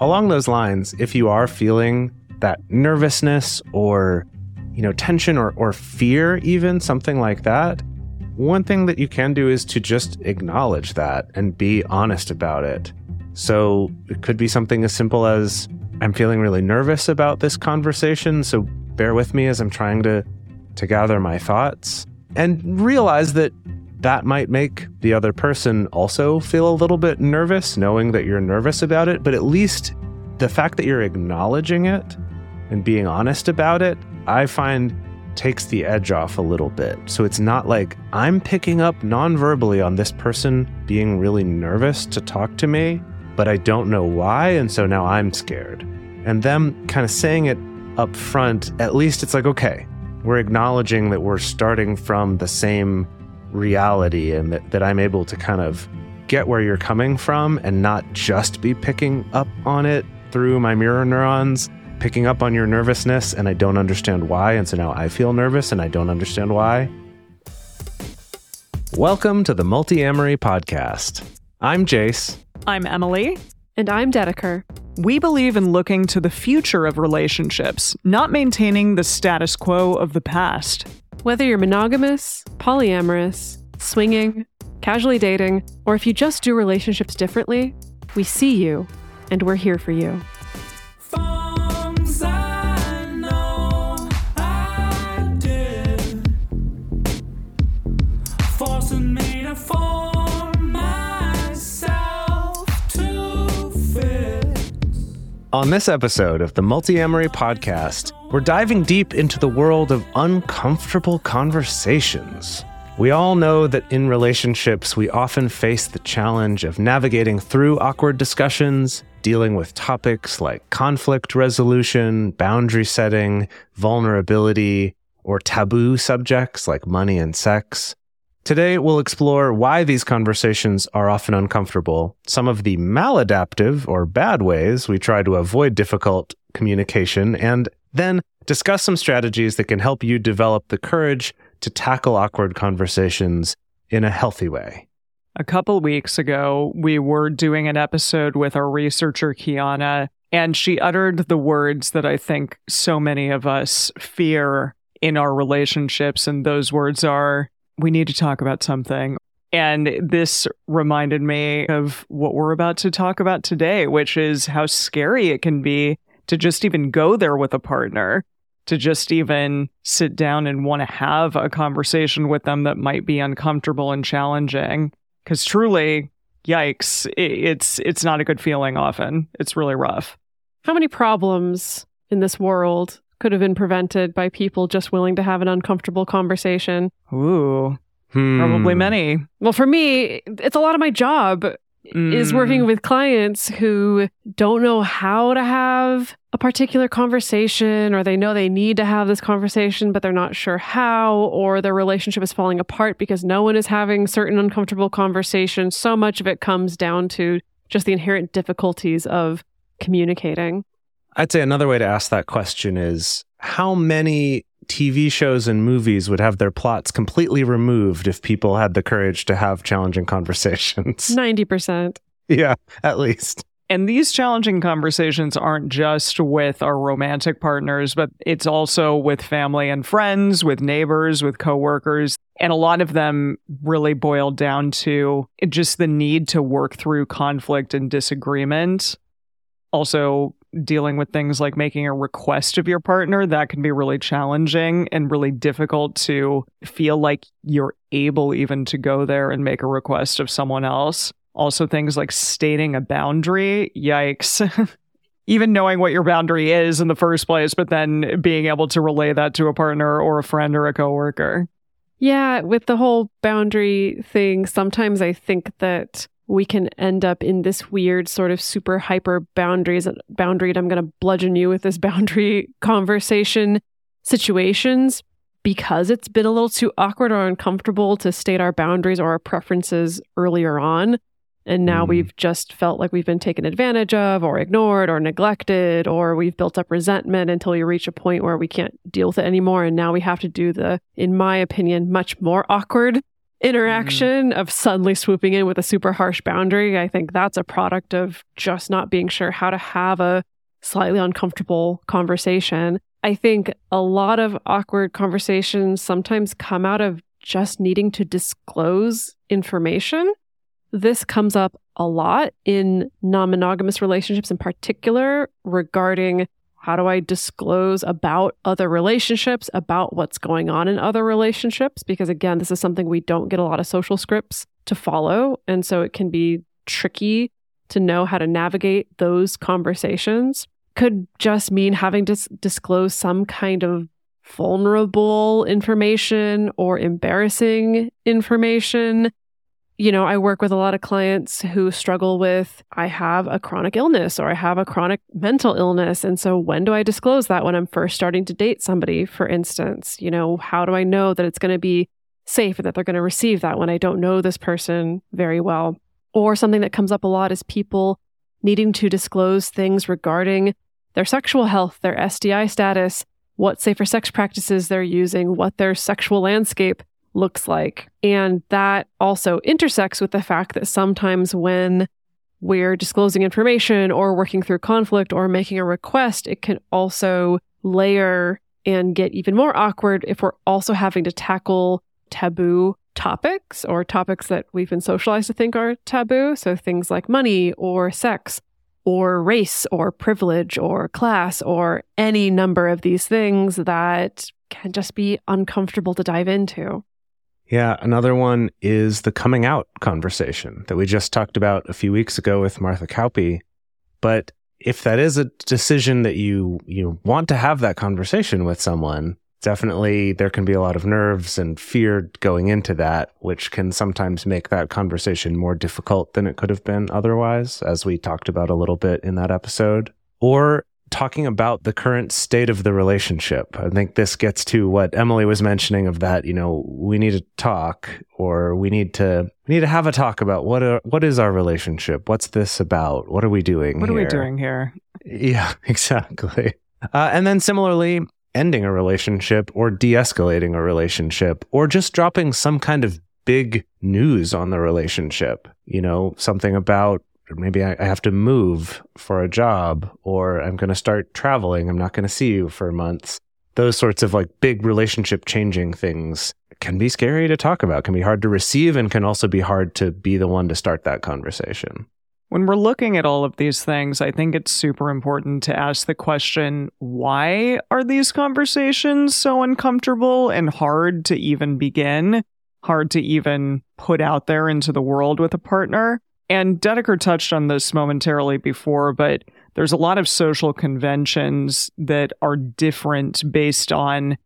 along those lines, if you are feeling that nervousness or you know tension or, or fear even something like that one thing that you can do is to just acknowledge that and be honest about it. So it could be something as simple as i'm feeling really nervous about this conversation so bear with me as i'm trying to to gather my thoughts and realize that that might make the other person also feel a little bit nervous knowing that you're nervous about it but at least the fact that you're acknowledging it and being honest about it, I find takes the edge off a little bit. So it's not like I'm picking up non-verbally on this person being really nervous to talk to me, but I don't know why. And so now I'm scared. And them kind of saying it up front, at least it's like, okay, we're acknowledging that we're starting from the same reality and that, that I'm able to kind of get where you're coming from and not just be picking up on it through my mirror neurons picking up on your nervousness and I don't understand why. And so now I feel nervous and I don't understand why. Welcome to the Multiamory Podcast. I'm Jase. I'm Emily. And I'm Dedeker. We believe in looking to the future of relationships, not maintaining the status quo of the past. Whether you're monogamous, polyamorous, swinging, casually dating, or if you just do relationships differently, we see you and we're here for you. On this episode of the Multiamory podcast, we're diving deep into the world of uncomfortable conversations. We all know that in relationships, we often face the challenge of navigating through awkward discussions, dealing with topics like conflict resolution, boundary setting, vulnerability, or taboo subjects like money and sex. Today, we'll explore why these conversations are often uncomfortable, some of the maladaptive or bad ways we try to avoid difficult communication, and then discuss some strategies that can help you develop the courage to tackle awkward conversations in a healthy way. A couple weeks ago, we were doing an episode with our researcher, Kiana, and she uttered the words that I think so many of us fear in our relationships. And those words are we need to talk about something. And this reminded me of what we're about to talk about today, which is how scary it can be to just even go there with a partner, to just even sit down and want to have a conversation with them that might be uncomfortable and challenging. Because truly, yikes, it's it's not a good feeling often. It's really rough. How many problems in this world could have been prevented by people just willing to have an uncomfortable conversation. Ooh, hmm. probably many. Well, for me, it's a lot of my job mm. is working with clients who don't know how to have a particular conversation or they know they need to have this conversation but they're not sure how or their relationship is falling apart because no one is having certain uncomfortable conversations. So much of it comes down to just the inherent difficulties of communicating. I'd say another way to ask that question is how many TV shows and movies would have their plots completely removed if people had the courage to have challenging conversations? 90%. Yeah, at least. And these challenging conversations aren't just with our romantic partners, but it's also with family and friends, with neighbors, with coworkers. And a lot of them really boil down to just the need to work through conflict and disagreement. Also, dealing with things like making a request of your partner, that can be really challenging and really difficult to feel like you're able even to go there and make a request of someone else. Also, things like stating a boundary, yikes. even knowing what your boundary is in the first place, but then being able to relay that to a partner or a friend or a coworker. Yeah, with the whole boundary thing, sometimes I think that we can end up in this weird sort of super hyper boundaries boundaried i'm going to bludgeon you with this boundary conversation situations because it's been a little too awkward or uncomfortable to state our boundaries or our preferences earlier on and now mm. we've just felt like we've been taken advantage of or ignored or neglected or we've built up resentment until we reach a point where we can't deal with it anymore and now we have to do the in my opinion much more awkward Mm-hmm. interaction of suddenly swooping in with a super harsh boundary. I think that's a product of just not being sure how to have a slightly uncomfortable conversation. I think a lot of awkward conversations sometimes come out of just needing to disclose information. This comes up a lot in non monogamous relationships, in particular, regarding how do I disclose about other relationships, about what's going on in other relationships? Because again, this is something we don't get a lot of social scripts to follow. And so it can be tricky to know how to navigate those conversations. Could just mean having to s- disclose some kind of vulnerable information or embarrassing information you know, I work with a lot of clients who struggle with, I have a chronic illness or I have a chronic mental illness. And so when do I disclose that when I'm first starting to date somebody, for instance? You know, how do I know that it's going to be safe and that they're going to receive that when I don't know this person very well? Or something that comes up a lot is people needing to disclose things regarding their sexual health, their STI status, what safer sex practices they're using, what their sexual landscape looks like. And that also intersects with the fact that sometimes when we're disclosing information or working through conflict or making a request, it can also layer and get even more awkward if we're also having to tackle taboo topics or topics that we've been socialized to think are taboo. So things like money or sex or race or privilege or class or any number of these things that can just be uncomfortable to dive into. Yeah, another one is the coming out conversation that we just talked about a few weeks ago with Martha Kauppi. But if that is a decision that you you want to have that conversation with someone, definitely there can be a lot of nerves and fear going into that, which can sometimes make that conversation more difficult than it could have been otherwise, as we talked about a little bit in that episode. Or talking about the current state of the relationship. I think this gets to what Emily was mentioning of that, you know, we need to talk or we need to we need to have a talk about what are, what is our relationship? What's this about? What are we doing What here? are we doing here? Yeah, exactly. Uh, and then similarly, ending a relationship or de-escalating a relationship or just dropping some kind of big news on the relationship, you know, something about maybe I, I have to move for a job or I'm going to start traveling. I'm not going to see you for months. Those sorts of like big relationship changing things can be scary to talk about, can be hard to receive, and can also be hard to be the one to start that conversation. When we're looking at all of these things, I think it's super important to ask the question why are these conversations so uncomfortable and hard to even begin? Hard to even put out there into the world with a partner? And Dedeker touched on this momentarily before, but there's a lot of social conventions that are different based on,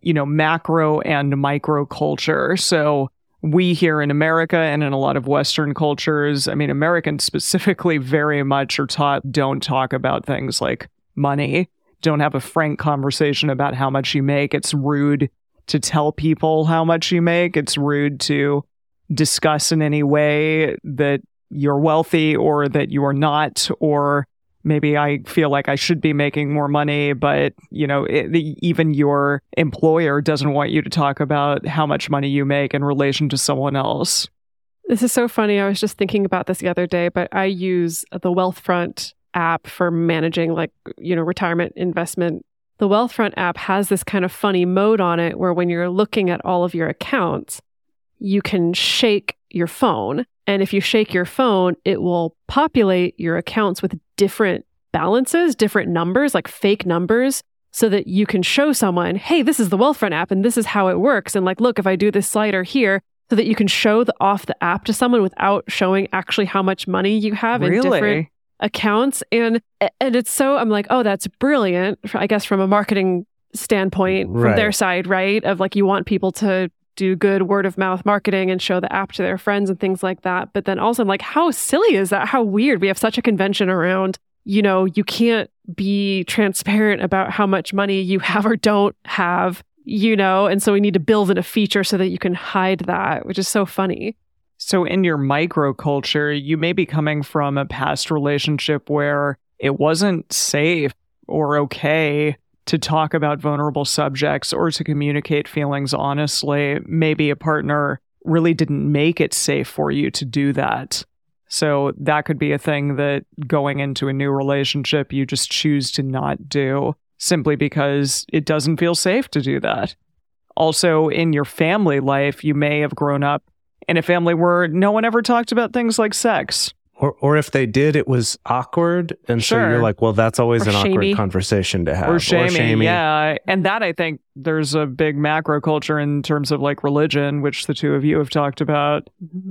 you know, macro and micro culture. So we here in America and in a lot of Western cultures, I mean, Americans specifically very much are taught don't talk about things like money, don't have a frank conversation about how much you make. It's rude to tell people how much you make. It's rude to discuss in any way that you're wealthy or that you are not, or maybe I feel like I should be making more money, but you know, it, even your employer doesn't want you to talk about how much money you make in relation to someone else. This is so funny. I was just thinking about this the other day, but I use the Wealthfront app for managing like, you know, retirement investment. The Wealthfront app has this kind of funny mode on it where when you're looking at all of your accounts, you can shake your phone and if you shake your phone, it will populate your accounts with different balances, different numbers, like fake numbers, so that you can show someone, hey, this is the Wealthfront app and this is how it works. And like, look, if I do this slider here, so that you can show the off the app to someone without showing actually how much money you have in different accounts. And and it's so I'm like, oh, that's brilliant. I guess from a marketing standpoint from their side, right? Of like you want people to do good word of mouth marketing and show the app to their friends and things like that. But then also I'm like, how silly is that? How weird. We have such a convention around, you know, you can't be transparent about how much money you have or don't have, you know, and so we need to build in a feature so that you can hide that, which is so funny. So, in your microculture, you may be coming from a past relationship where it wasn't safe or okay to talk about vulnerable subjects or to communicate feelings honestly. Maybe a partner really didn't make it safe for you to do that. So that could be a thing that going into a new relationship, you just choose to not do simply because it doesn't feel safe to do that. Also, in your family life, you may have grown up in a family where no one ever talked about things like sex or, or if they did, it was awkward. And so you're like, well, that's always Or an awkward conversation to have. or shaming. shamey. Yeah. And that I think there's a big macro culture in terms of like religion, which the two of you have talked about.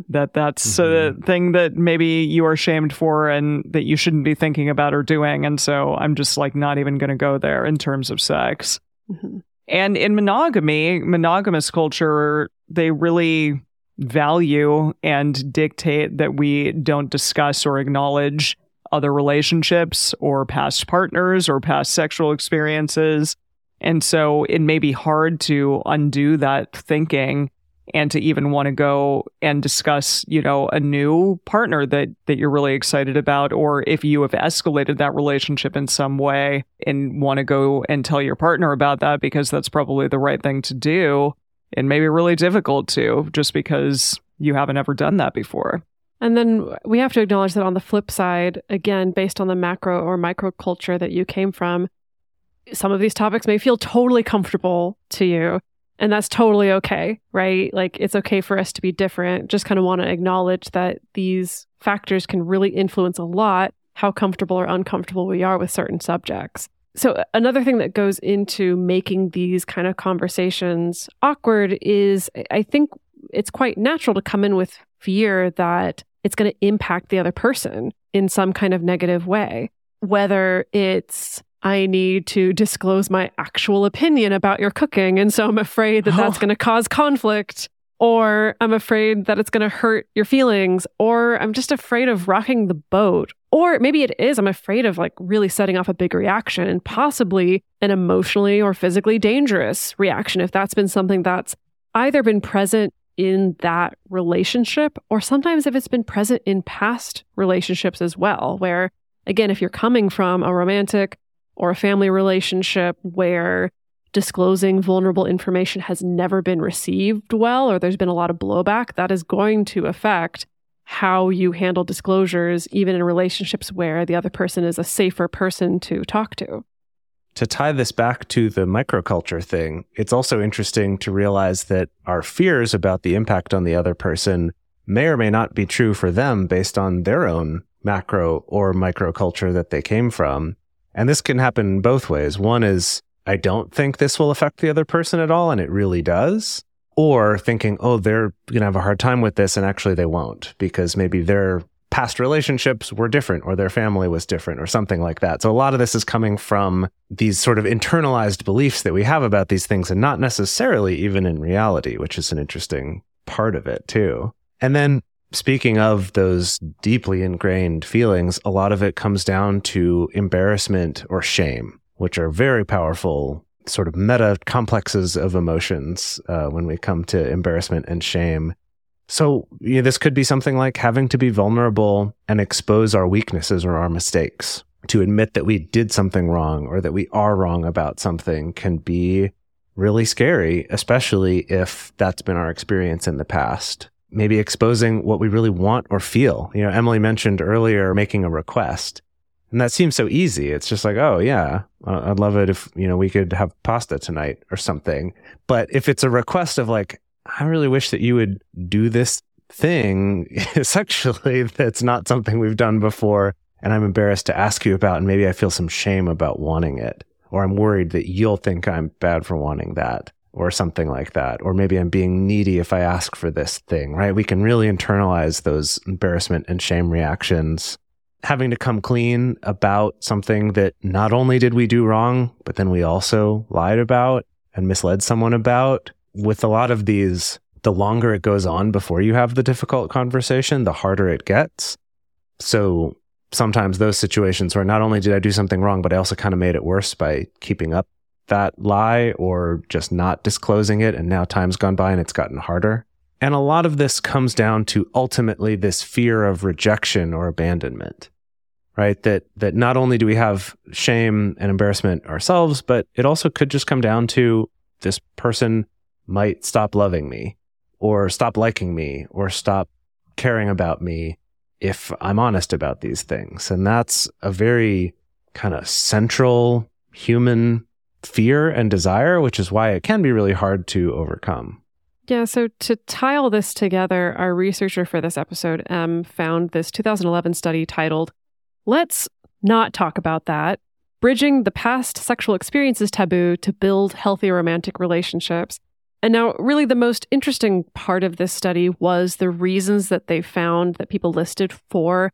That that's a thing that maybe you are shamed for and that you shouldn't be thinking about or doing. And so I'm just like not even going to go there in terms of sex. Mhm. And in monogamy, monogamous culture, they really value and dictate that we don't discuss or acknowledge other relationships or past partners or past sexual experiences. And so it may be hard to undo that thinking and to even want to go and discuss, you know, a new partner that that you're really excited about or if you have escalated that relationship in some way and want to go and tell your partner about that because that's probably the right thing to do. It may be really difficult to just because you haven't ever done that before. And then we have to acknowledge that on the flip side, again, based on the macro or micro culture that you came from, some of these topics may feel totally comfortable to you. And that's totally okay, right? Like it's okay for us to be different. Just kind of want to acknowledge that these factors can really influence a lot how comfortable or uncomfortable we are with certain subjects. So, another thing that goes into making these kind of conversations awkward is I think it's quite natural to come in with fear that it's going to impact the other person in some kind of negative way. Whether it's, I need to disclose my actual opinion about your cooking. And so I'm afraid that that's Oh. going to cause conflict. Or I'm afraid that it's going to hurt your feelings. Or I'm just afraid of rocking the boat. Or maybe it is, I'm afraid of like really setting off a big reaction and possibly an emotionally or physically dangerous reaction if that's been something that's either been present in that relationship or sometimes if it's been present in past relationships as well where again if you're coming from a romantic or a family relationship where disclosing vulnerable information has never been received well or there's been a lot of blowback that is going to affect how you handle disclosures even in relationships where the other person is a safer person to talk to to tie this back to the microculture thing, it's also interesting to realize that our fears about the impact on the other person may or may not be true for them based on their own macro or microculture that they came from. And this can happen both ways. One is, I don't think this will affect the other person at all, and it really does. Or thinking, oh, they're going to have a hard time with this, and actually they won't because maybe their past relationships were different or their family was different or something like that. So a lot of this is coming from these sort of internalized beliefs that we have about these things and not necessarily even in reality, which is an interesting part of it too. And then speaking of those deeply ingrained feelings, a lot of it comes down to embarrassment or shame, which are very powerful sort of meta complexes of emotions uh, when we come to embarrassment and shame. So, you know, this could be something like having to be vulnerable and expose our weaknesses or our mistakes. To admit that we did something wrong or that we are wrong about something can be really scary, especially if that's been our experience in the past. Maybe exposing what we really want or feel. You know, Emily mentioned earlier making a request. And that seems so easy. It's just like, oh, yeah, I- I'd love it if, you know, we could have pasta tonight or something. But if it's a request of like, I really wish that you would do this thing sexually that's not something we've done before. And I'm embarrassed to ask you about. And maybe I feel some shame about wanting it. Or I'm worried that you'll think I'm bad for wanting that or something like that. Or maybe I'm being needy if I ask for this thing, right? We can really internalize those embarrassment and shame reactions. Having to come clean about something that not only did we do wrong, but then we also lied about and misled someone about. With a lot of these, the longer it goes on before you have the difficult conversation, the harder it gets. So sometimes those situations where not only did I do something wrong, but I also kind of made it worse by keeping up that lie or just not disclosing it. And now time's gone by and it's gotten harder. And a lot of this comes down to ultimately this fear of rejection or abandonment, right? That, that not only do we have shame and embarrassment ourselves, but it also could just come down to this person might stop loving me or stop liking me or stop caring about me if I'm honest about these things. And that's a very kind of central human fear and desire, which is why it can be really hard to overcome. Yeah, so to tie all this together, our researcher for this episode, M, found this 2011 study titled, Let's Not Talk About That Bridging the Past Sexual Experiences Taboo to Build Healthy Romantic Relationships. And now, really, the most interesting part of this study was the reasons that they found that people listed for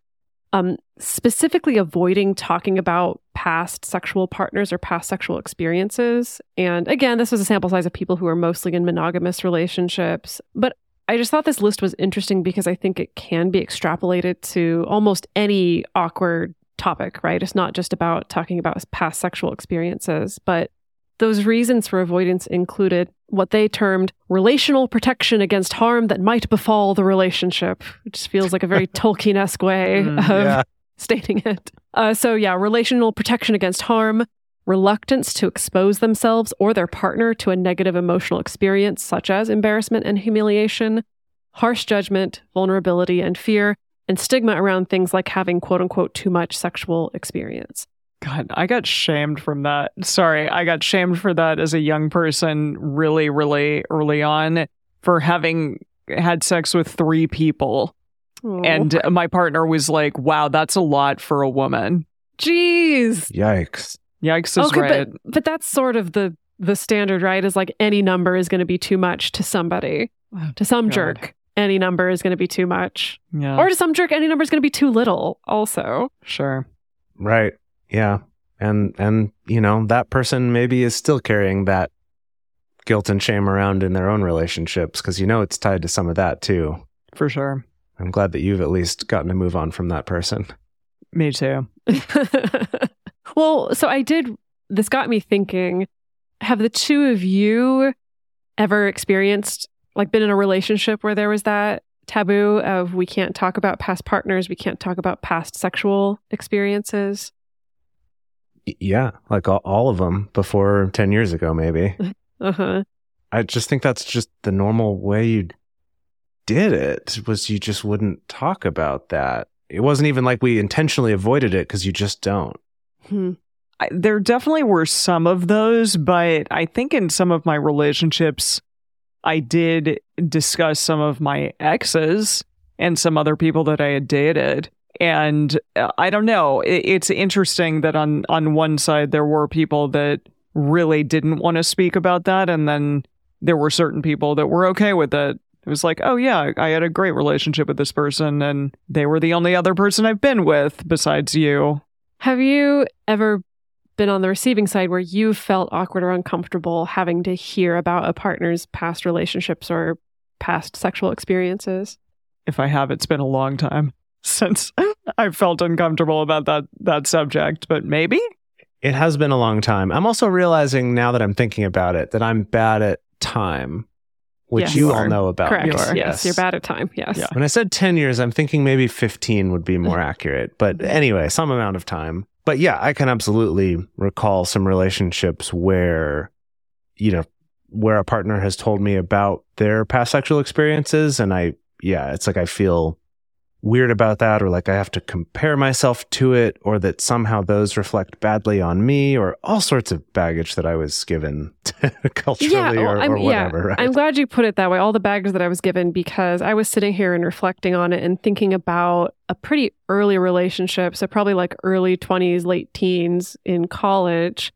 um, specifically avoiding talking about past sexual partners or past sexual experiences. And again, this was a sample size of people who are mostly in monogamous relationships. But I just thought this list was interesting because I think it can be extrapolated to almost any awkward topic, right? It's not just about talking about past sexual experiences, but those reasons for avoidance included what they termed relational protection against harm that might befall the relationship, which feels like a very Tolkien esque way Mm, of yeah. stating it. Uh, so, yeah, relational protection against harm, reluctance to expose themselves or their partner to a negative emotional experience, such as embarrassment and humiliation, harsh judgment, vulnerability, and fear, and stigma around things like having quote unquote too much sexual experience. God, I got shamed from that. Sorry, I got shamed for that as a young person really, really early on for having had sex with three people. And my partner was like, wow, that's a lot for a woman. jeez. Yikes. Yikes is Okay, right. but but that's sort of the the standard, right? Is like any number is going to be too much to somebody, oh, to some God. jerk. Any number is going to be too much, yeah, or to some jerk, any number is going to be too little. Also, sure. Right. Yeah. And and you know, that person maybe is still carrying that guilt and shame around in their own relationships because you know it's tied to some of that too. For sure. I'm glad that you've at least gotten to move on from that person. Me too. well, so I did. This got me thinking. Have the two of you ever experienced, like, been in a relationship where there was that taboo of we can't talk about past partners, we can't talk about past sexual experiences? Yeah, like all, all of them before 10 years ago maybe. Uh huh. I just think that's just the normal way you did it was you just wouldn't talk about that. It wasn't even like we intentionally avoided it because you just don't. Hmm. I, there definitely were some of those, but I think in some of my relationships, I did discuss some of my exes and some other people that I had dated. And uh, I don't know. It, it's interesting that on on one side there were people that really didn't want to speak about that, and then there were certain people that were okay with it. It was like, oh yeah, I had a great relationship with this person, and they were the only other person I've been with besides you. Have you ever been on the receiving side where you felt awkward or uncomfortable having to hear about a partner's past relationships or past sexual experiences? if I have, it's been a long time since I felt uncomfortable about that that subject, but maybe. It has been a long time. I'm also realizing now that I'm thinking about it that I'm bad at time, which Yes. you You all know about. Correct. You are. Yes, you're bad at time. Yes. Yeah. When I said 10 years, I'm thinking maybe 15 would be more accurate. But anyway, some amount of time. But yeah, I can absolutely recall some relationships where, you know, where a partner has told me about their past sexual experiences. And I, yeah, it's like I feel weird about that or like I have to compare myself to it or that somehow those reflect badly on me or all sorts of baggage that I was given culturally Yeah, well, or, I'm- or yeah, right? I'm glad you put it that way. All the baggage that I was given because I was sitting here and reflecting on it and thinking about a pretty early relationship. So, probably like early 20s, late teens in college,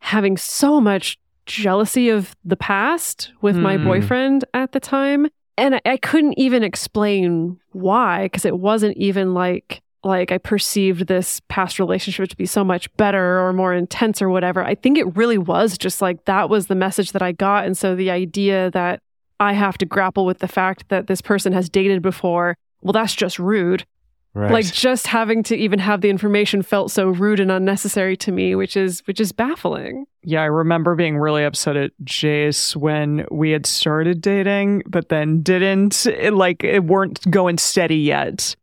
having so much jealousy of the past with my Hmm. boyfriend at the time. And I, I couldn't even explain why because it wasn't even like like I perceived this past relationship to be so much better or more intense or whatever. I think it really was just like that was the message that I got. And so the idea that I have to grapple with the fact that this person has dated before, well, that's just rude. Right. Like just having to even have the information felt so rude and unnecessary to me, which is which is baffling. Yeah, I remember being really upset at Jase when we had started dating, but then didn't it, like it weren't going steady yet.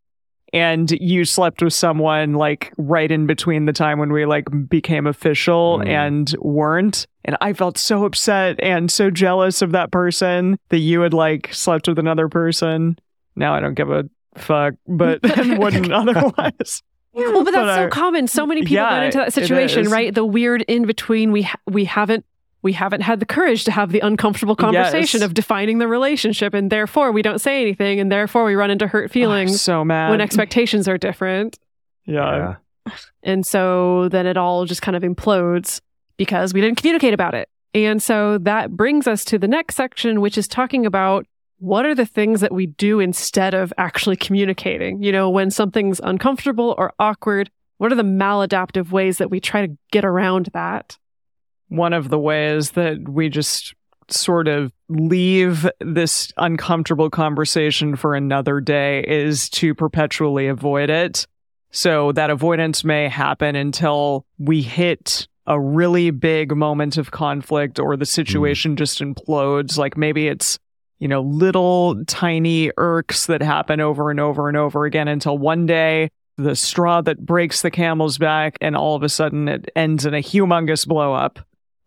and you slept with someone like right in between the time when we like became official Mm. and weren't. And I felt so upset and so jealous of that person that you had like slept with another person. Now I don't give a fuck, but wouldn't otherwise. Well, but that's But so I- common. So many people Yeah, into that situation, right? The weird in between. We ha- we haven't we haven't had the courage to have the uncomfortable conversation Yes. of defining the relationship, and therefore we don't say anything, and therefore we run into hurt feelings so mad. when expectations are different, yeah. and so then it all just kind of implodes because we didn't communicate about it. And so that brings us to the next section, which is talking about what are the things that we do instead of actually communicating? You know, when something's uncomfortable or awkward, what are the maladaptive ways that we try to get around that? one of the ways that we just sort of leave this uncomfortable conversation for another day is to perpetually avoid it. So that avoidance may happen until we hit a really big moment of conflict or the mm-hmm. situation just implodes. Like maybe it's, you know, little tiny irks that happen over and over and over again until one day the straw that breaks the camel's back and all of a sudden it ends in a humongous blow up.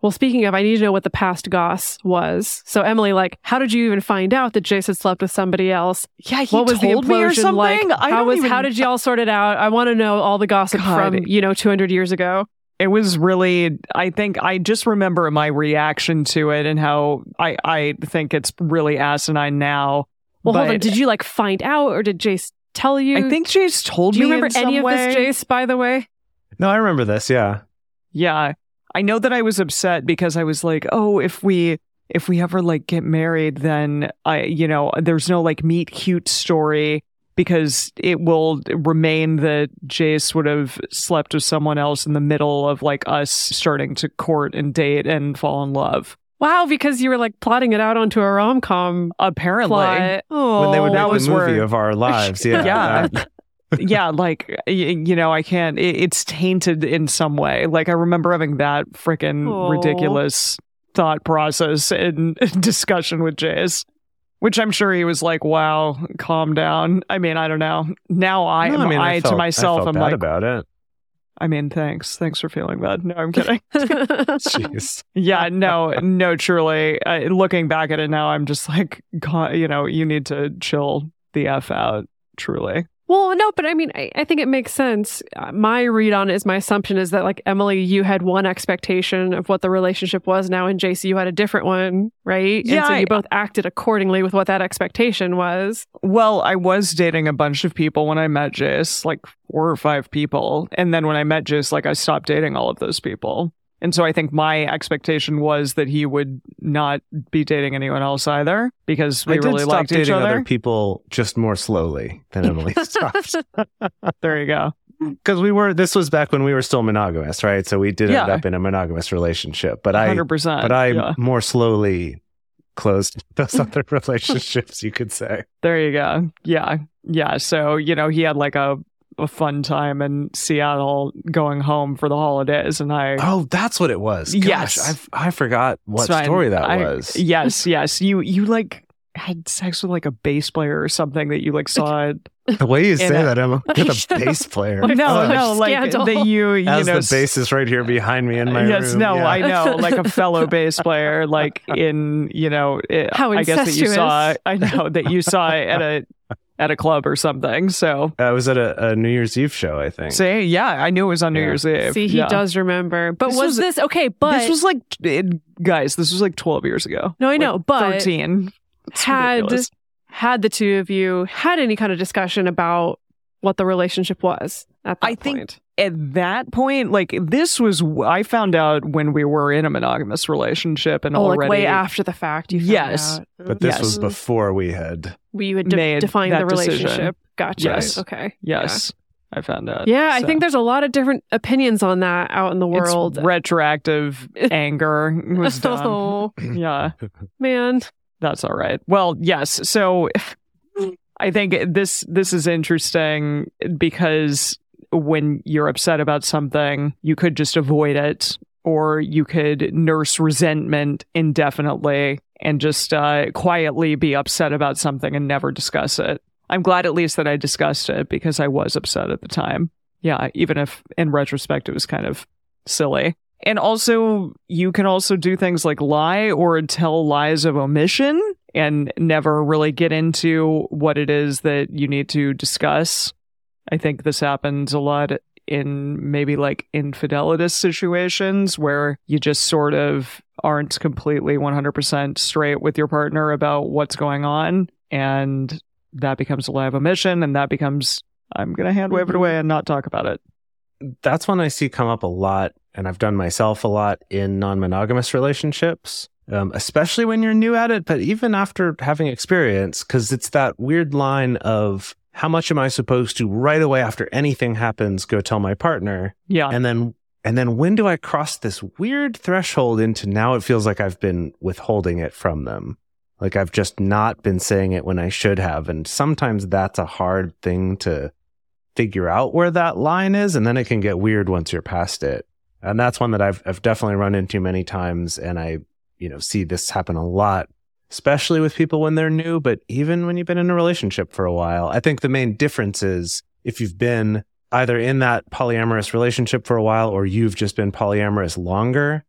Well, speaking of, I need to know what the past goss was. So, Emily, like, how did you even find out that Jase had slept with somebody else? Yeah, he what was told the me or something. like? I how was even- how did y'all sort it out? I want to know all the gossip God. from you know 200 years ago. It was really i think i just remember my reaction to it and how i i think it's really asinine now Well, hold on. Did you like find out, or did Jase tell you? i think jase told me? Do you me remember in some any of way. this, Jase? By the way, No, I remember this. Yeah. yeah i know that i was upset because i was like oh if we if we ever like get married then i you know there's no like meet cute story because it will remain that jase would have slept with someone else in the middle of like us starting to court and date and fall in love wow, because you were like plotting it out onto a rom com apparently plot. Oh, when they would oh. that make was the movie where- of our lives. Yeah. Yeah. that- yeah, like you know, I can't. It, it's tainted in some way. Like I remember having that freaking ridiculous thought process and discussion with Jase, which I'm sure he was like, "Wow, calm down." I mean, I don't know. Now I No, am. I, mean, I to felt- myself, I felt am bad like, about it. I mean, thanks, thanks for feeling bad. No, I'm kidding. Jeez. yeah, no, no, truly. Uh, looking back at it now, I'm just like, God, you know, you need to chill the f out. Truly. Well, no, but I mean, I, I think it makes sense. Uh, My read on it is my assumption is that, like, Emily, you had one expectation of what the relationship was now, and Jase, you had a different one, right? and Yeah, so I- you both acted accordingly with what that expectation was. Well, I was dating a bunch of people when I met Jase, like four or five people. And then when I met Jase, like I stopped dating all of those people. And so I think my expectation was that he would not be dating anyone else either because we I did really stop liked each dating other. other people just more slowly than Emily stopped. there you go. Because we were, this was back when we were still monogamous, right? So we did end up in a monogamous relationship. But I, 100%. but I yeah. more slowly closed those other relationships, you could say. There you go. Yeah. Yeah. So, you know, he had like a, a fun time in Seattle going home for the holidays. And I. Oh, that's what it was. Gosh, Yes. I I forgot what It's fine. story that I- was. Yes, yes. You you like had sex with like a bass player or something that you like saw it. The way you say a- that, Emma, you're the bass player. No, such no, like that you you As know the bass is right here behind me in my yes, room. no, yeah. I know, like a fellow bass player, like in you know, it, How I guess that you incestuous. saw. I know that you saw at a at a club or something. So I was at a, a New Year's Eve show, I think. say, yeah, I knew it was on New Yeah. Year's Eve. See, he Yeah. does remember. But This was, was- this okay? But this was like, it, guys, this was like twelve years ago. No, I know, but thirteen. It's had ridiculous. had the two of you had any kind of discussion about what the relationship was at that I think- at that point, like this was I found out when we were in a monogamous relationship and oh, already like way after the fact. You found Yes. out. But this was before we had. we you had de- made defined the that decision. relationship. Gotcha. Yes. Okay. Yes, I found out. Yeah, I think there's a lot of different opinions on that out in the it's world. retroactive anger was done. oh Yeah, man. that's all right. Well, yes. So I think this this is interesting because when you're upset about something, you could just avoid it, or you could nurse resentment indefinitely and just uh, quietly be upset about something and never discuss it. I'm glad at least that I discussed it because I was upset at the time. Yeah, even if in retrospect it was kind of silly. And also, you can also do things like lie or tell lies of omission and never really get into what it is that you need to discuss. I think this happens a lot in maybe like infidelitous situations where you just sort of aren't completely 100% straight with your partner about what's going on. And that becomes a lie of omission. And that becomes, I'm going to hand wave it mm-hmm. away and not talk about it. That's one I see come up a lot and I've done myself a lot in non monogamous relationships, um, especially when you're new at it, but even after having experience, because it's that weird line of how much am I supposed to right away after anything happens go tell my partner? Yeah. And then and then when do I cross this weird threshold into now it feels like I've been withholding it from them? Like I've just not been saying it when I should have. And sometimes that's a hard thing to figure out where that line is. And then it can get weird once you're past it. And that's one that I've, I've definitely run into many times. And I, you know, see this happen a lot, especially with people when they're new, but even when you've been in a relationship for a while. I think the main difference is if you've been either in that polyamorous relationship for a while or you've just been polyamorous longer,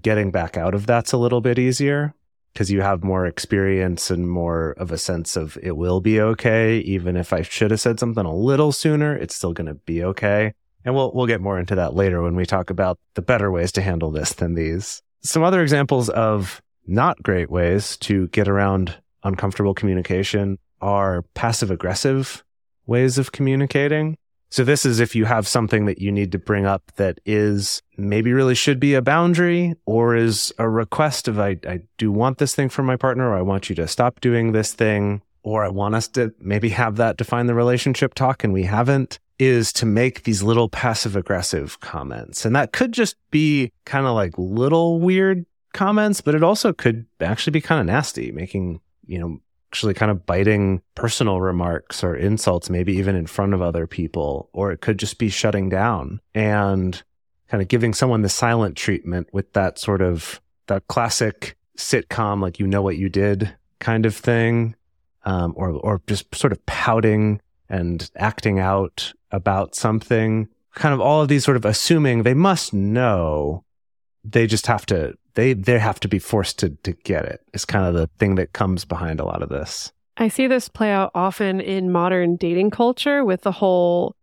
getting back out of that's a little bit easier because you have more experience and more of a sense of it will be okay. Even if I should have said something a little sooner, it's still going to be okay. And we'll we'll get more into that later when we talk about the better ways to handle this than these. Some other examples of not great ways to get around uncomfortable communication are passive aggressive ways of communicating. So this is if you have something that you need to bring up that is maybe really should be a boundary or is a request of I, I do want this thing from my partner or I want you to stop doing this thing or I want us to maybe have that define the relationship talk and we haven't is to make these little passive aggressive comments. And that could just be kind of like little weird comments, but it also could actually be kind of nasty, making, you know, actually kind of biting personal remarks or insults, maybe even in front of other people, or it could just be shutting down and kind of giving someone the silent treatment with that sort of that classic sitcom, like you know what you did kind of thing, um, or or just sort of pouting and acting out about something. Kind of all of these sort of assuming they must know. They just have to they they have to be forced to to get it. It's kind of the thing that comes behind a lot of this. I see this play out often in modern dating culture with the whole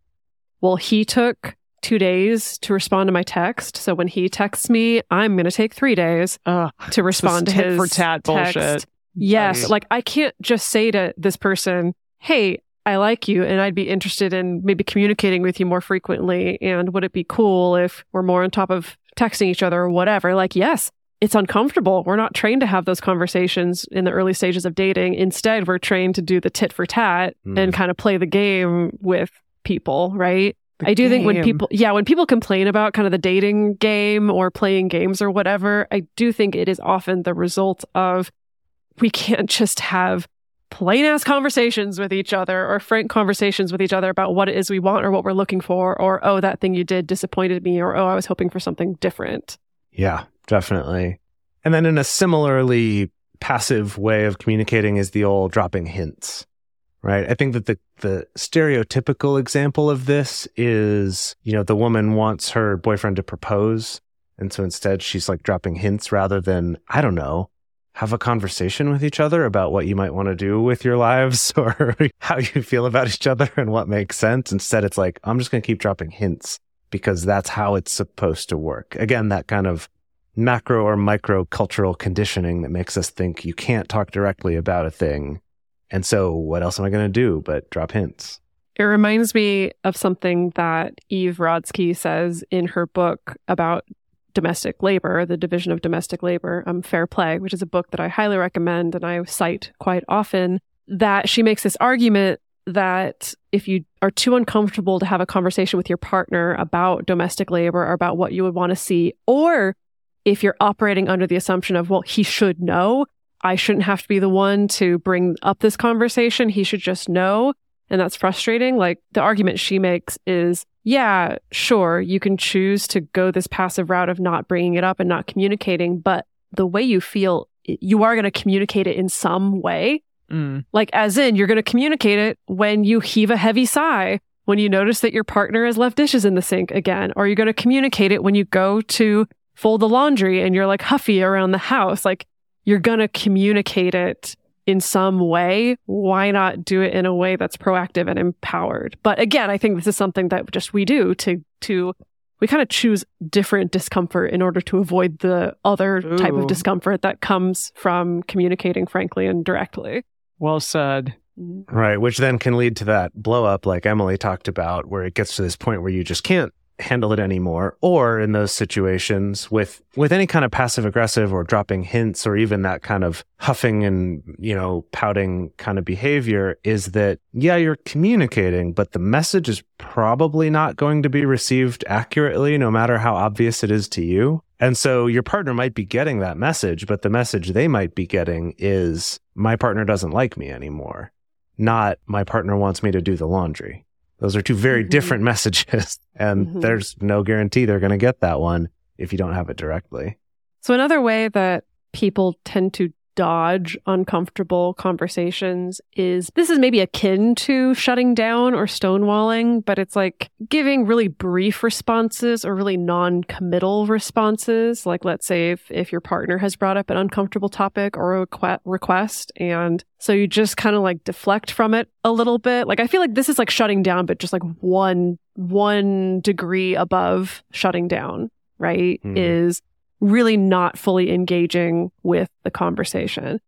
well, he took two days to respond to my text. So when he texts me, I'm going to take three days uh, to respond to his for tat text. bullshit. Yes, like I can't just say to this person, "Hey, I like you and I'd be interested in maybe communicating with you more frequently. And would it be cool if we're more on top of texting each other or whatever? Like, yes, it's uncomfortable. We're not trained to have those conversations in the early stages of dating. Instead, we're trained to do the tit for tat Mm. and kind of play the game with people, right? The I do think when people, yeah, when people complain about kind of the dating game or playing games or whatever, I do think it is often the result of we can't just have plain ass conversations with each other or frank conversations with each other about what it is we want or what we're looking for or, oh, that thing you did disappointed me or, oh, I was hoping for something different. Yeah, definitely. And then in a similarly passive way of communicating is the old dropping hints. Right. I think that the, the stereotypical example of this is, you know, the woman wants her boyfriend to propose. And so instead she's like dropping hints rather than, I don't know, have a conversation with each other about what you might want to do with your lives or how you feel about each other and what makes sense. Instead, it's like, I'm just going to keep dropping hints because that's how it's supposed to work. Again, that kind of macro or micro cultural conditioning that makes us think you can't talk directly about a thing. And so what else am I going to do but drop hints? It reminds me of something that Eve Rodsky says in her book about domestic labor, the division of domestic labor, um, Fair Play, which is a book that I highly recommend and I cite quite often. That she makes this argument that if you are too uncomfortable to have a conversation with your partner about domestic labor or about what you would want to see, or if you're operating under the assumption of, well, he should know, I shouldn't have to be the one to bring up this conversation, he should just know and that's frustrating. Like the argument she makes is, yeah, sure, you can choose to go this passive route of not bringing it up and not communicating, but the way you feel, you are going to communicate it in some way. Mm. Like, as in, you're going to communicate it when you heave a heavy sigh, when you notice that your partner has left dishes in the sink again, or you're going to communicate it when you go to fold the laundry and you're like huffy around the house. Like, you're going to communicate it in some way. Why not do it in a way that's proactive and empowered? But again, I think this is something that just we do to, to, we kind of choose different discomfort in order to avoid the other type of discomfort that comes from communicating frankly and directly. Well said. Mm-hmm. Right, which then can lead to that blow up, like Emily talked about, where it gets to this point where you just can't handle it anymore. Or in those situations with with any kind of passive aggressive or dropping hints or even that kind of huffing and you know pouting kind of behavior is that yeah you're communicating, but the message is probably not going to be received accurately, no matter how obvious it is to you. And so your partner might be getting that message, but the message they might be getting is my partner doesn't like me anymore not my partner wants me to do the laundry. Those are two very Mhm. different messages. And Mhm. there's no guarantee they're going to get that one if you don't have it directly. So, another way that people tend to dodge uncomfortable conversations is this is maybe akin to shutting down or stonewalling, but it's like giving really brief responses or really non committal responses. Like, let's say if, if your partner has brought up an uncomfortable topic or a requ- request, and so you just kind of like deflect from it a little bit. Like, I feel like this is like shutting down, but just like one one degree above shutting down, right? Mhm. Is really not fully engaging with the conversation.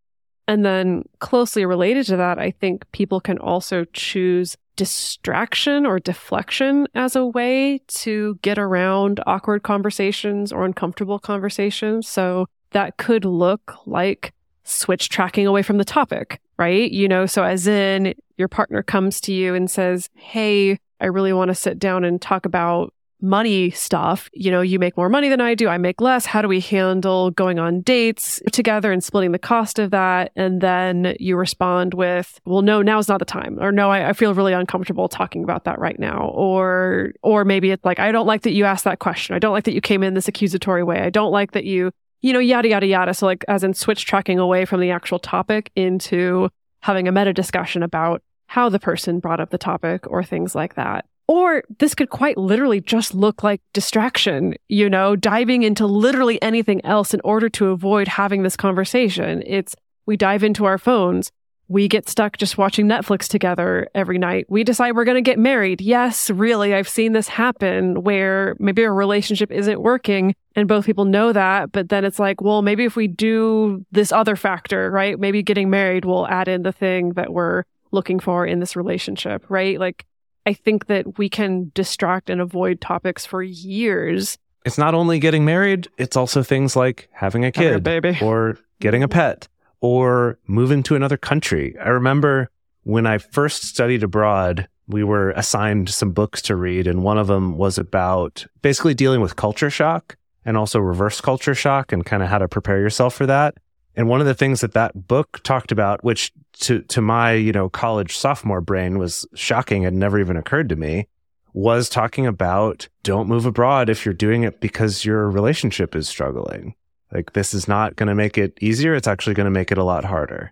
And then closely related to that, I think people can also choose distraction or deflection as a way to get around awkward conversations or uncomfortable conversations. So that could look like switch tracking away from the topic, right? You know, so as in your partner comes to you and says, Hey, I really want to sit down and talk about money stuff. You know, you make more money than I do. I make less. How do we handle going on dates together and splitting the cost of that? And then you respond with, well, no, now's not the time. Or no, I, I feel really uncomfortable talking about that right now. Or, or maybe it's like, I don't like that you asked that question. I don't like that you came in this accusatory way. I don't like that you, you know, yada, yada, yada. So like, as in switch tracking away from the actual topic into having a meta discussion about how the person brought up the topic or things like that. Or this could quite literally just look like distraction, you know, diving into literally anything else in order to avoid having this conversation. It's we dive into our phones. We get stuck just watching Netflix together every night. We decide we're going to get married. Yes, really, I've seen this happen where maybe a relationship isn't working and both people know that, but then it's like, well, maybe if we do this other factor, right? Maybe getting married will add in the thing that we're looking for in this relationship, right? Like I think that we can distract and avoid topics for years. It's not only getting married, it's also things like having a Having a kid baby. or getting a pet or moving to another country. I remember when I first studied abroad, we were assigned some books to read, and one of them was about basically dealing with culture shock and also reverse culture shock and kind of how to prepare yourself for that. And one of the things that that book talked about, which to, to my, you know, college sophomore brain was shocking, had never even occurred to me, was talking about don't move abroad if you're doing it because your relationship is struggling. Like this is not going to make it easier. It's actually going to make it a lot harder.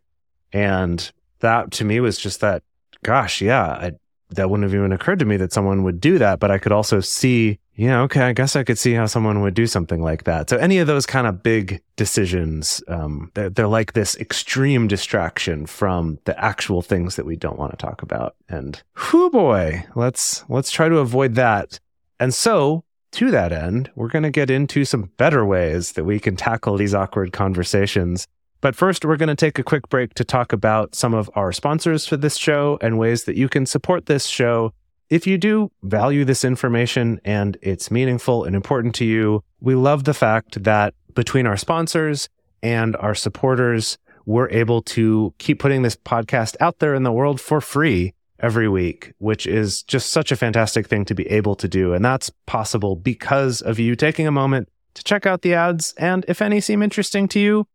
And that to me was just that, gosh, yeah, I, that wouldn't have even occurred to me that someone would do that. But I could also see, yeah, okay, I guess I could see how someone would do something like that. So any of those kind of big decisions, um, they're, they're like this extreme distraction from the actual things that we don't want to talk about. And whoo boy, let's let's try to avoid that. And so to that end, we're going to get into some better ways that we can tackle these awkward conversations. But first, we're going to take a quick break to talk about some of our sponsors for this show and ways that you can support this show. If you do value this information and it's meaningful and important to you, we love the fact that between our sponsors and our supporters, we're able to keep putting this podcast out there in the world for free every week, which is just such a fantastic thing to be able to do. And that's possible because of you taking a moment to check out the ads. And if any seem interesting to you,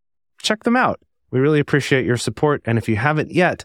check them out. We really appreciate your support. And if you haven't yet,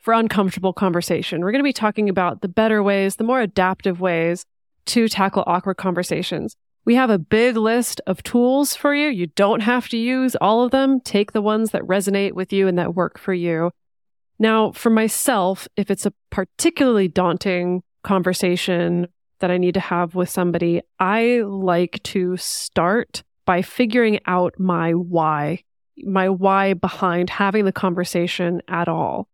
for uncomfortable conversation. We're going to be talking about the better ways, the more adaptive ways to tackle awkward conversations. We have a big list of tools for you. You don't have to use all of them. Take the ones that resonate with you and that work for you. Now, for myself, if it's a particularly daunting conversation that I need to have with somebody, I like to start by figuring out my why, my why behind having the conversation at all.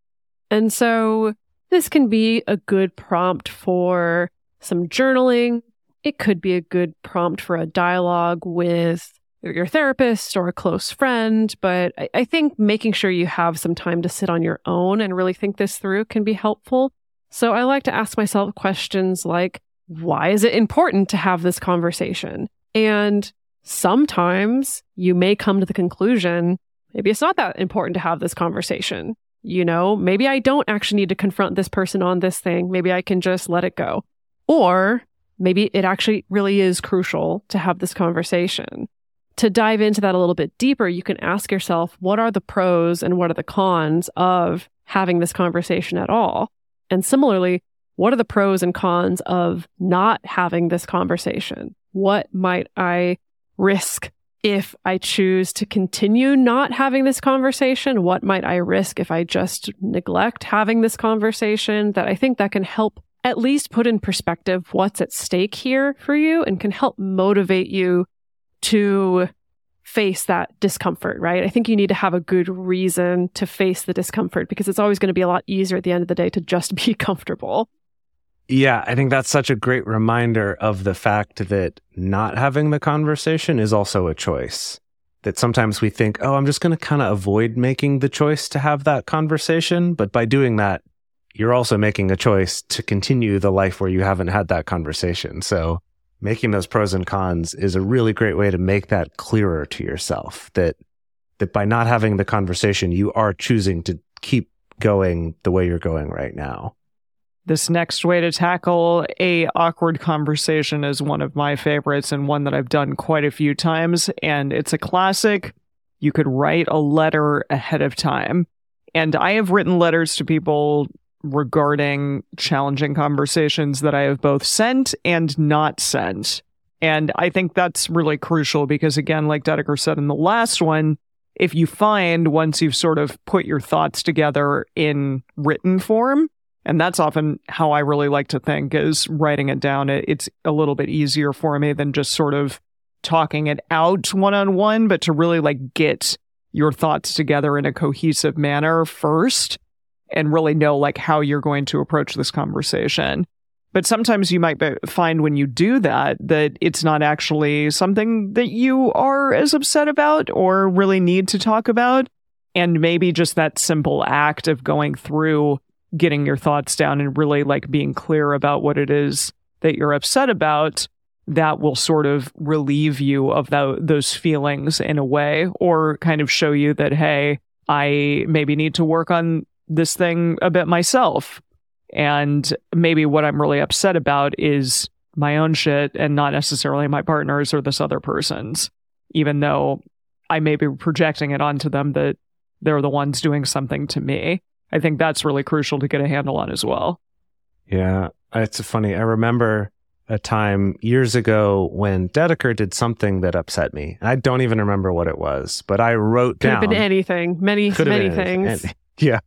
And so this can be a good prompt for some journaling. It could be a good prompt for a dialogue with your therapist or a close friend. But I, I think making sure you have some time to sit on your own and really think this through can be helpful. So I like to ask myself questions like, why is it important to have this conversation? And sometimes you may come to the conclusion, maybe it's not that important to have this conversation you know, maybe I don't actually need to confront this person on this thing. Maybe I can just let it go. Or maybe it actually really is crucial to have this conversation. To dive into that a little bit deeper, you can ask yourself, what are the pros and what are the cons of having this conversation at all? And similarly, what are the pros and cons of not having this conversation? What might I risk if I choose to continue not having this conversation, what might I risk if I just neglect having this conversation? That I think that can help at least put in perspective what's at stake here for you and can help motivate you to face that discomfort, right? I think you need to have a good reason to face the discomfort because it's always going to be a lot easier at the end of the day to just be comfortable. Yeah, I think that's such a great reminder of the fact that not having the conversation is also a choice. That sometimes we think, oh, I'm just going to kind of avoid making the choice to have that conversation. But by doing that, you're also making a choice to continue the life where you haven't had that conversation. So making those pros and cons is a really great way to make that clearer to yourself that, that by not having the conversation, you are choosing to keep going the way you're going right now. This next way to tackle a awkward conversation is one of my favorites and one that I've done quite a few times and it's a classic. You could write a letter ahead of time. And I have written letters to people regarding challenging conversations that I have both sent and not sent. And I think that's really crucial because, again, like Dedeker said in the last one, if you find once you've sort of put your thoughts together in written form, and that's often how I really like to think is writing it down. It's a little bit easier for me than just sort of talking it out one on one, but to really like get your thoughts together in a cohesive manner first and really know like how you're going to approach this conversation. But sometimes you might find when you do that that it's not actually something that you are as upset about or really need to talk about. And maybe just that simple act of going through getting your thoughts down and really like being clear about what it is that you're upset about, that will sort of relieve you of the, those feelings in a way or kind of show you that, hey, I maybe need to work on this thing a bit myself. And maybe what I'm really upset about is my own shit and not necessarily my partner's or this other person's, even though I may be projecting it onto them that they're the ones doing something to me. I think that's really crucial to get a handle on as well. Yeah, it's funny. I remember a time years ago when Dedeker did something that upset me. I don't even remember what it was, but I wrote Could down. have been anything, many, Could many anything. things. Yeah,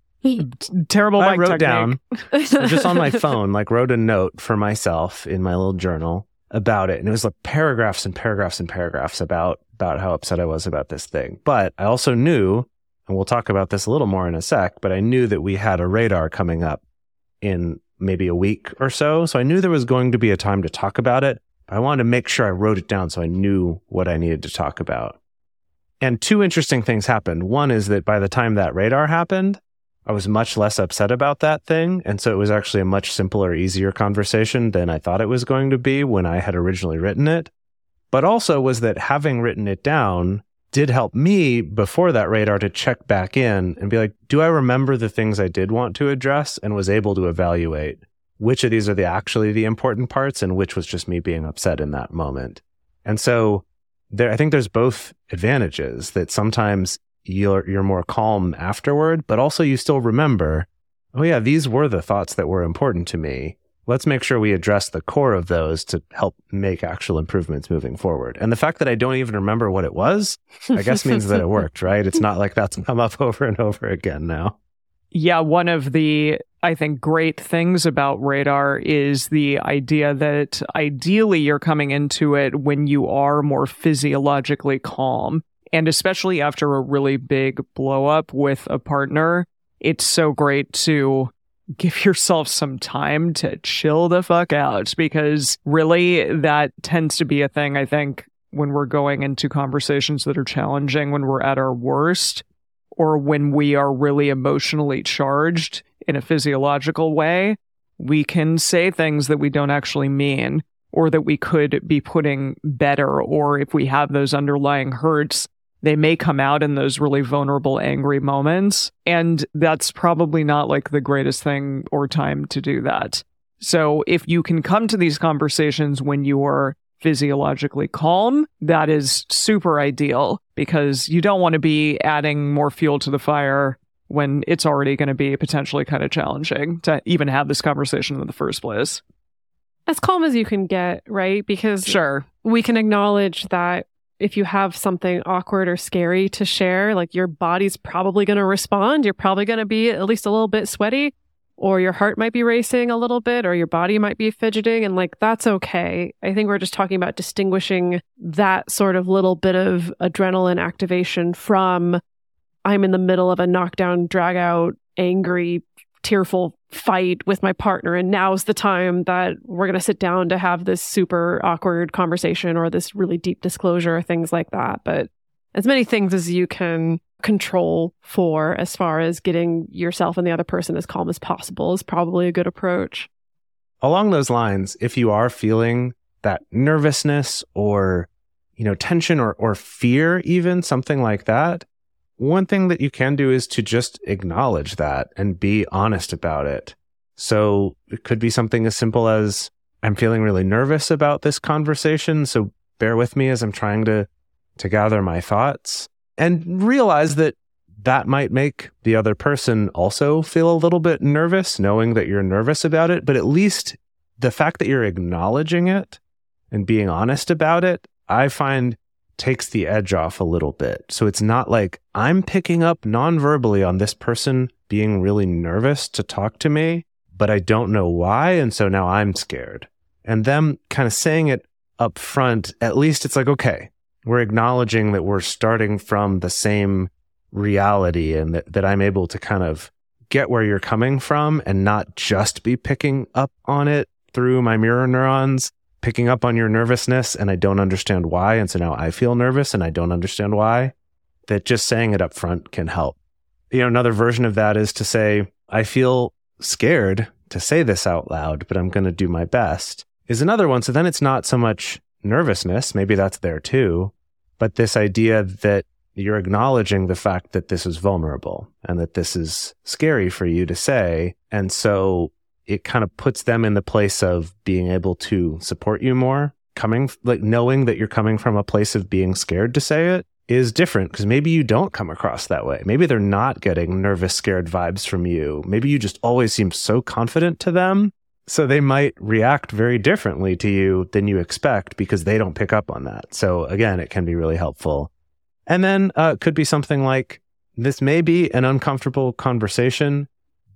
Terrible I wrote technique. down just on my phone, like wrote a note for myself in my little journal. about it. And it was like paragraphs and paragraphs and paragraphs about, about how upset I was about this thing. But I also knew, and we'll talk about this a little more in a sec, but I knew that we had a radar coming up in maybe a week or so. So I knew there was going to be a time to talk about it. But I wanted to make sure I wrote it down so I knew what I needed to talk about. And two interesting things happened. One is that by the time that radar happened, I was much less upset about that thing. And so it was actually a much simpler, easier conversation than I thought it was going to be when I had originally written it. But also was that having written it down did help me before that radar to check back in and be like, do I remember the things I did want to address and was able to evaluate which of these are the actually the important parts and which was just me being upset in that moment. And so there, I think there's both advantages that sometimes you're, you're more calm afterward, but also you still remember, oh yeah, these were the thoughts that were important to me. Let's make sure we address the core of those to help make actual improvements moving forward. And the fact that I don't even remember what it was, I guess means that it worked, right? It's not like that's come up over and over again now. Yeah, one of the, I think, great things about radar is the idea that ideally you're coming into it when you are more physiologically calm. And especially after a really big blow up with a partner, it's so great to give yourself some time to chill the fuck out because really that tends to be a thing, I think, when we're going into conversations that are challenging, when we're at our worst or when we are really emotionally charged in a physiological way, we can say things that we don't actually mean or that we could be putting better. Or if we have those underlying hurts, they may come out in those really vulnerable, angry moments. And that's probably not like the greatest thing or time to do that. So if you can come to these conversations when you are physiologically calm, that is super ideal because you don't want to be adding more fuel to the fire when it's already going to be potentially kind of challenging to even have this conversation in the first place. As calm as you can get, right? Because Sure. we can acknowledge that if you have something awkward or scary to share, like your body's probably going to respond. You're probably going to be at least a little bit sweaty, or your heart might be racing a little bit, or your body might be fidgeting. And like, that's okay. I think we're just talking about distinguishing that sort of little bit of adrenaline activation from I'm in the middle of a knockdown, drag out, angry, tearful fight with my partner and now's the time that we're going to sit down to have this super awkward conversation or this really deep disclosure or things like that. But as many things as you can control for as far as getting yourself and the other person as calm as possible is probably a good approach. Along those lines, if you are feeling that nervousness or, you know, tension or, or fear, even something like that, one thing that you can do is to just acknowledge that and be honest about it. So it could be something as simple as I'm feeling really nervous about this conversation. So bear with me as I'm trying to, to gather my thoughts and realize that that might make the other person also feel a little bit nervous, knowing that you're nervous about it. But at least the fact that you're acknowledging it and being honest about it, I find takes the edge off a little bit. So it's not like I'm picking up non-verbally on this person being really nervous to talk to me, but I don't know why. And so now I'm scared. And them kind of saying it up front, at least it's like, okay, we're acknowledging that we're starting from the same reality and that, that I'm able to kind of get where you're coming from and not just be picking up on it through my mirror neurons, picking up on your nervousness and I don't understand why. And so now I feel nervous and I don't understand why. That just saying it up front can help. You know, another version of that is to say, I feel scared to say this out loud, but I'm going to do my best is another one. So then it's not so much nervousness. Maybe that's there too, but this idea that you're acknowledging the fact that this is vulnerable and that this is scary for you to say. And so it kind of puts them in the place of being able to support you more. Coming, like knowing that you're coming from a place of being scared to say it is different because maybe you don't come across that way. Maybe they're not getting nervous, scared vibes from you. Maybe you just always seem so confident to them. So they might react very differently to you than you expect because they don't pick up on that. So again, it can be really helpful. And then uh, it could be something like this may be an uncomfortable conversation,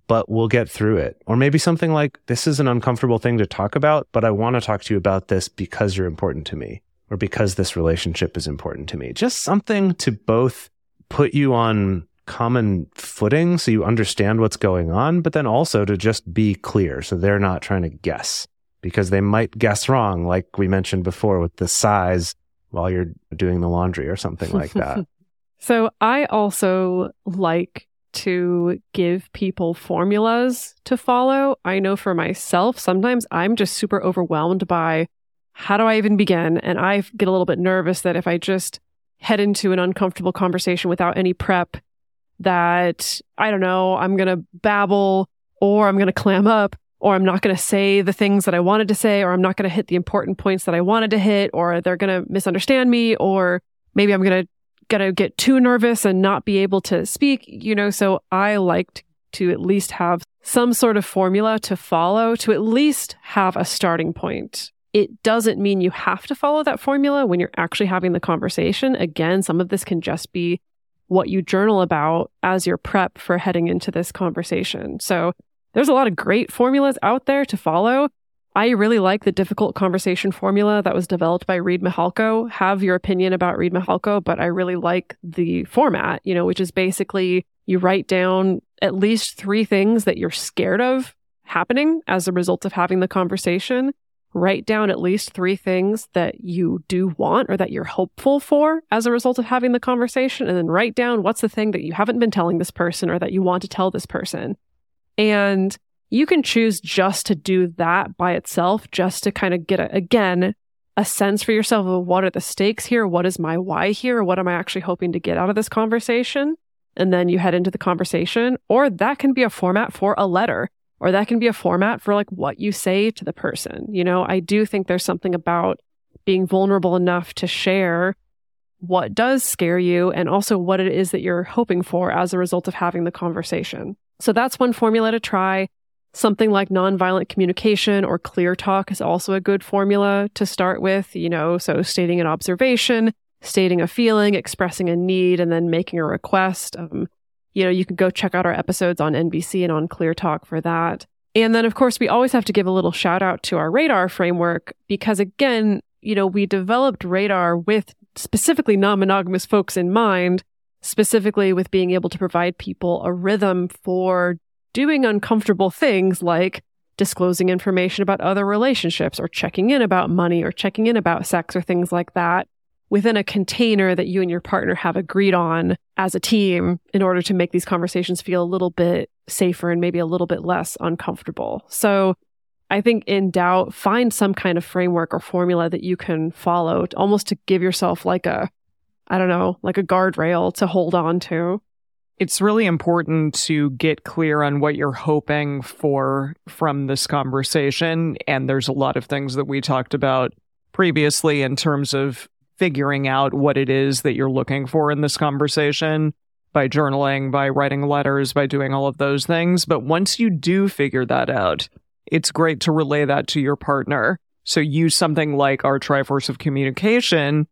but we'll get through it. Or maybe something like, this is an uncomfortable thing to talk about, but I want to talk to you about this because you're important to me or because this relationship is important to me. Just something to both put you on common footing so you understand what's going on, but then also to just be clear so they're not trying to guess because they might guess wrong, like we mentioned before with the size while you're doing the laundry or something like that. So I also like to give people formulas to follow. I know for myself, sometimes I'm just super overwhelmed by how do I even begin? And I get a little bit nervous that if I just head into an uncomfortable conversation without any prep, that I don't know, I'm going to babble or I'm going to clam up or I'm not going to say the things that I wanted to say or I'm not going to hit the important points that I wanted to hit or they're going to misunderstand me or maybe I'm going to going to get too nervous and not be able to speak, you know, so I liked to at least have some sort of formula to follow to at least have a starting point. It doesn't mean you have to follow that formula when you're actually having the conversation. Again, some of this can just be what you journal about as your prep for heading into this conversation. So there's a lot of great formulas out there to follow. I really like the difficult conversation formula that was developed by Reid Mihalko. Have your opinion about Reid Mihalko, but I really like the format, you know, which is basically you write down at least three things that you're scared of happening as a result of having the conversation write down at least three things that you do want or that you're hopeful for as a result of having the conversation. And then write down what's the thing that you haven't been telling this person or that you want to tell this person. And you can choose just to do that by itself, just to kind of get, a, again, a sense for yourself of what are the stakes here? What is my why here? What am I actually hoping to get out of this conversation? And then you head into the conversation. Or that can be a format for a letter or that can be a format for like what you say to the person. You know, I do think there's something about being vulnerable enough to share what does scare you and also what it is that you're hoping for as a result of having the conversation. So that's one formula to try. Something like nonviolent communication or clear talk is also a good formula to start with, you know, so stating an observation, stating a feeling, expressing a need, and then making a request. Um, you know, you can go check out our episodes on NVC and on Clear Talk for that. And then, of course, we always have to give a little shout out to our radar framework because, again, you know, we developed radar with specifically non monogamous folks in mind, specifically with being able to provide people a rhythm for doing uncomfortable things like disclosing information about other relationships or checking in about money or checking in about sex or things like that within a container that you and your partner have agreed on as a team in order to make these conversations feel a little bit safer and maybe a little bit less uncomfortable. So I think in doubt, find some kind of framework or formula that you can follow almost to give yourself like a, I don't know, like a guardrail to hold on to. It's really important to get clear on what you're hoping for from this conversation. And there's a lot of things that we talked about previously in terms of figuring out what it is that you're looking for in this conversation by journaling, by writing letters, by doing all of those things. But once you do figure that out, it's great to relay that to your partner. So use something like our Triforce of Communication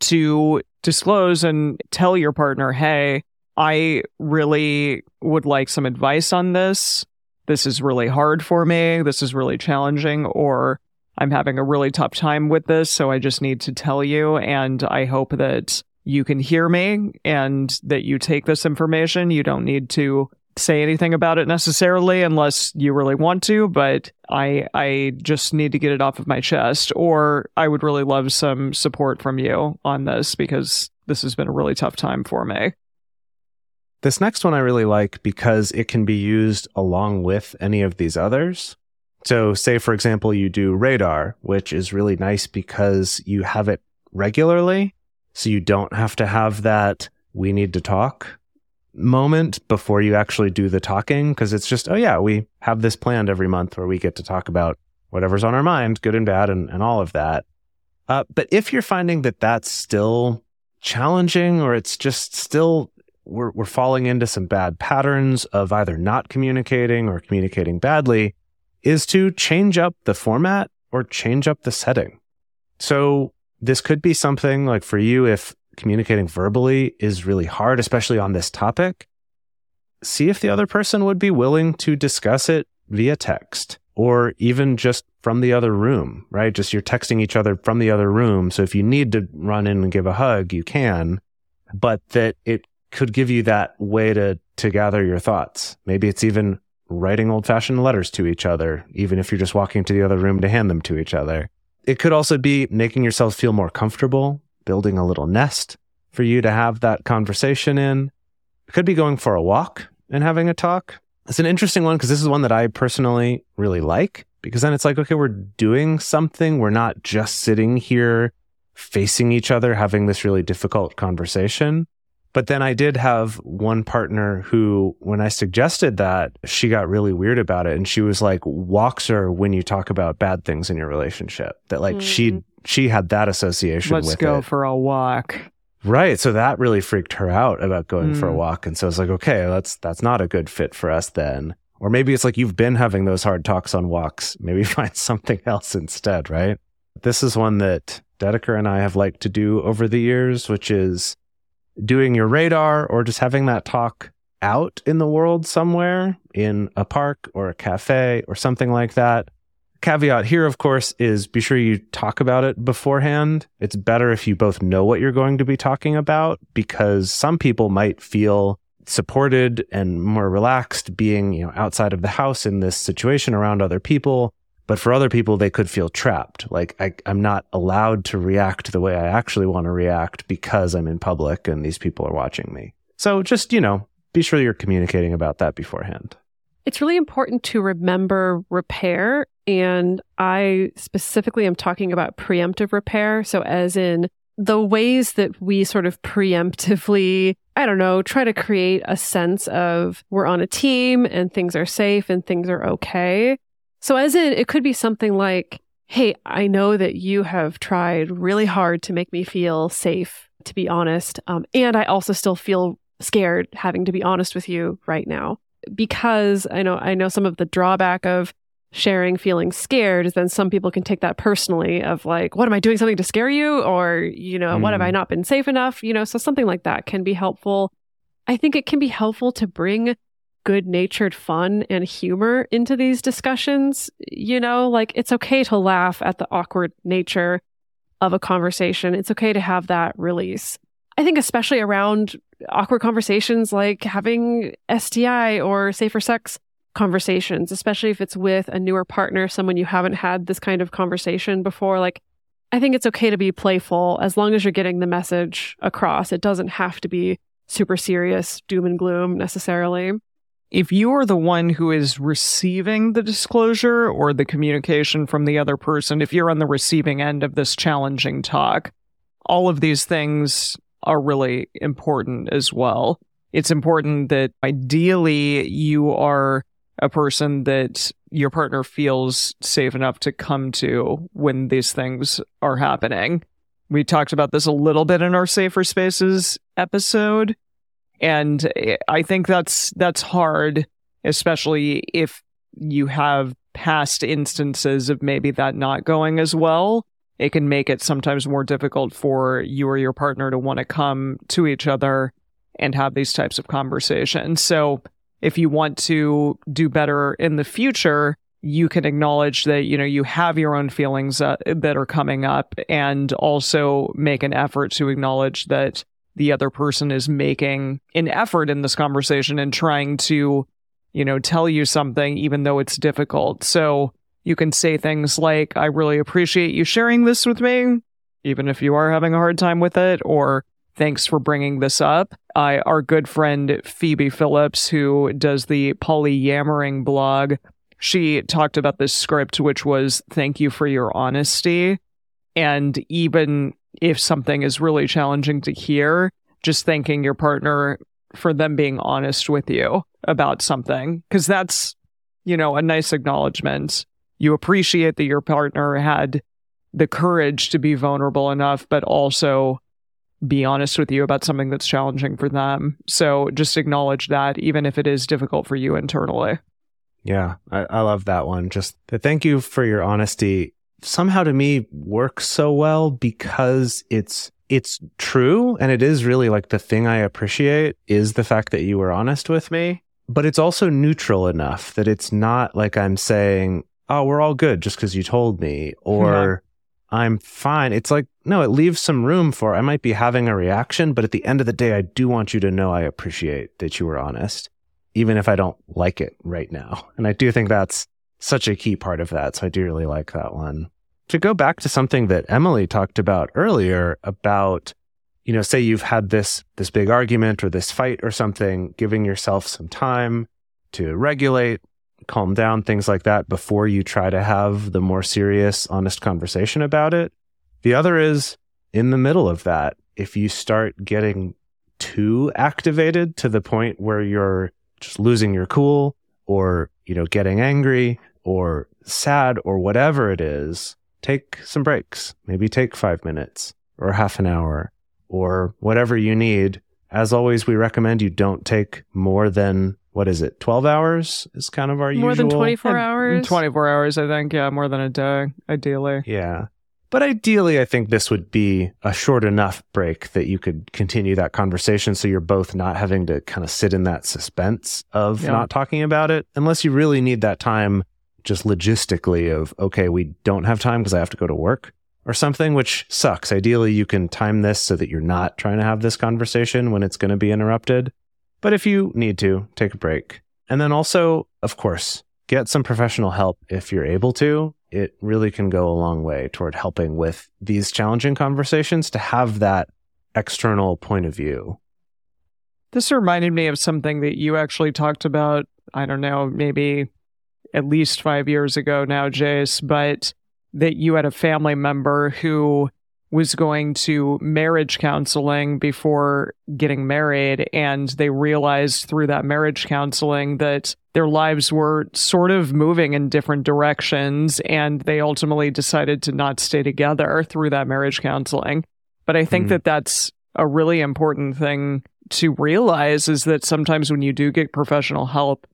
to disclose and tell your partner, hey, I really would like some advice on this. This is really hard for me. This is really challenging. Or I'm having a really tough time with this, so I just need to tell you. And I hope that you can hear me and that you take this information. You don't need to say anything about it necessarily unless you really want to, but I I just need to get it off of my chest or I would really love some support from you on this because this has been a really tough time for me. This next one I really like because it can be used along with any of these others. So, say, for example, you do radar, which is really nice because you have it regularly. So you don't have to have that we need to talk moment before you actually do the talking. Cause it's just, oh, yeah, we have this planned every month where we get to talk about whatever's on our mind, good and bad, and, and all of that. Uh, but if you're finding that that's still challenging or it's just still we're, we're falling into some bad patterns of either not communicating or communicating badly, is to change up the format or change up the setting. So this could be something like for you, if communicating verbally is really hard, especially on this topic, see if the other person would be willing to discuss it via text or even just from the other room, right? Just you're texting each other from the other room. So if you need to run in and give a hug, you can, but that it could give you that way to, to gather your thoughts. Maybe it's even writing old fashioned letters to each other, even if you're just walking to the other room to hand them to each other. It could also be making yourself feel more comfortable, building a little nest for you to have that conversation in. It could be going for a walk and having a talk. It's an interesting one because this is one that I personally really like because then it's like, okay, we're doing something. We're not just sitting here facing each other, having this really difficult conversation. But then I did have one partner who, when I suggested that, she got really weird about it. And she was like, walks are when you talk about bad things in your relationship. That like she Mm. she had that association Let's with go it. for a walk. Right. So that really freaked her out about going for a Mm. walk. And so I was like, okay, that's that's not a good fit for us then. Or maybe it's like you've been having those hard talks on walks. Maybe find something else instead, right? This is one that Dedeker and I have liked to do over the years, which is doing your radar or just having that talk out in the world somewhere in a park or a cafe or something like that. Caveat here, of course, is be sure you talk about it beforehand. It's better if you both know what you're going to be talking about because some people might feel supported and more relaxed being, you know, outside of the house in this situation around other people. But for other people, they could feel trapped. Like I, I'm not allowed to react the way I actually want to react because I'm in public and these people are watching me. So just, you know, be sure you're communicating about that beforehand. It's really important to remember repair. And I specifically am talking about preemptive repair. So, as in the ways that we sort of preemptively, I don't know, try to create a sense of we're on a team and things are safe and things are okay. So, as in, it could be something like, Hey, I know that you have tried really hard to make me feel safe, to be honest. Um, and I also still feel scared having to be honest with you right now because I know I know some of the drawback of sharing feeling scared is then some people can take that personally of like what am I doing something to scare you or you know what have I Mm. not been safe enough you know so something like that can be helpful I think it can be helpful to bring good natured fun and humor into these discussions you know like it's okay to laugh at the awkward nature of a conversation it's okay to have that release I think especially around awkward conversations like having STI or safer sex conversations, especially if it's with a newer partner, someone you haven't had this kind of conversation before. Like, I think it's okay to be playful as long as you're getting the message across. It doesn't have to be super serious, doom and gloom necessarily. If you are the one who is receiving the disclosure or the communication from the other person, if you're on the receiving end of this challenging talk, all of these things are really important as well. It's important that ideally you are a person that your partner feels safe enough to come to when these things are happening. We talked about this a little bit in our Safer Spaces episode. And I think that's that's hard, especially if you have past instances of maybe that not going as well. It can make it sometimes more difficult for you or your partner to want to come to each other and have these types of conversations. So if you want to do better in the future, you can acknowledge that you know you have your own feelings uh, that are coming up and also make an effort to acknowledge that the other person is making an effort in this conversation and trying to you know tell you something even though it's difficult so you can say things like i really appreciate you sharing this with me even if you are having a hard time with it or thanks for bringing this up I, our good friend phoebe phillips who does the polyamoring blog she talked about this script, which was thank you for your honesty. And even if something is really challenging to hear, just thanking your partner for them being honest with you about something. Cause that's, you know, a nice acknowledgement. You appreciate that your partner had the courage to be vulnerable enough, but also be honest with you about something that's challenging for them. So just acknowledge that, even if it is difficult for you internally. Yeah, I, I love that one. Just the thank you for your honesty somehow to me works so well because it's it's true and it is really like the thing I appreciate is the fact that you were honest with me. but it's also neutral enough that it's not like I'm saying, oh, we're all good just because you told me, or I'm fine. It's like, no, it leaves some room for I might be having a reaction, but at the end of the day, I do want you to know I appreciate that you were honest, even if I don't like it right now. And I do think that's such a key part of that. So I do really like that one. To go back to something that Emily talked about earlier about, you know, say you've had this, this big argument or this fight or something, giving yourself some time to regulate, calm down, things like that before you try to have the more serious, honest conversation about it. The other is in the middle of that. If you start getting too activated to the point where you're just losing your cool or, you know, getting angry or sad or whatever it is, take some breaks. Maybe take five minutes or half an hour or whatever you need. As always, we recommend you don't take more than what is it? 12 hours is kind of our More usual. More than 24 And hours. 24 hours, I think. Yeah, more than a day, ideally. Yeah. But ideally, I think this would be a short enough break that you could continue that conversation so you're both not having to kind of sit in that suspense of Yeah. not talking about it, unless you really need that time just logistically of, okay, we don't have time because I have to go to work or something, which sucks. Ideally, you can time this so that you're not trying to have this conversation when it's going to be interrupted. But if you need to, take a break. And then also, of course, get some professional help if you're able to. It really can go a long way toward helping with these challenging conversations to have that external point of view. This reminded me of something that you actually talked about, I don't know, maybe at least five years ago now, Jase, but that you had a family member who was going to marriage counseling before getting married. And they realized through that marriage counseling that their lives were sort of moving in different directions. And they ultimately decided to not stay together through that marriage counseling. But I think Mm. that that's a really important thing to realize is that sometimes when you do get professional help,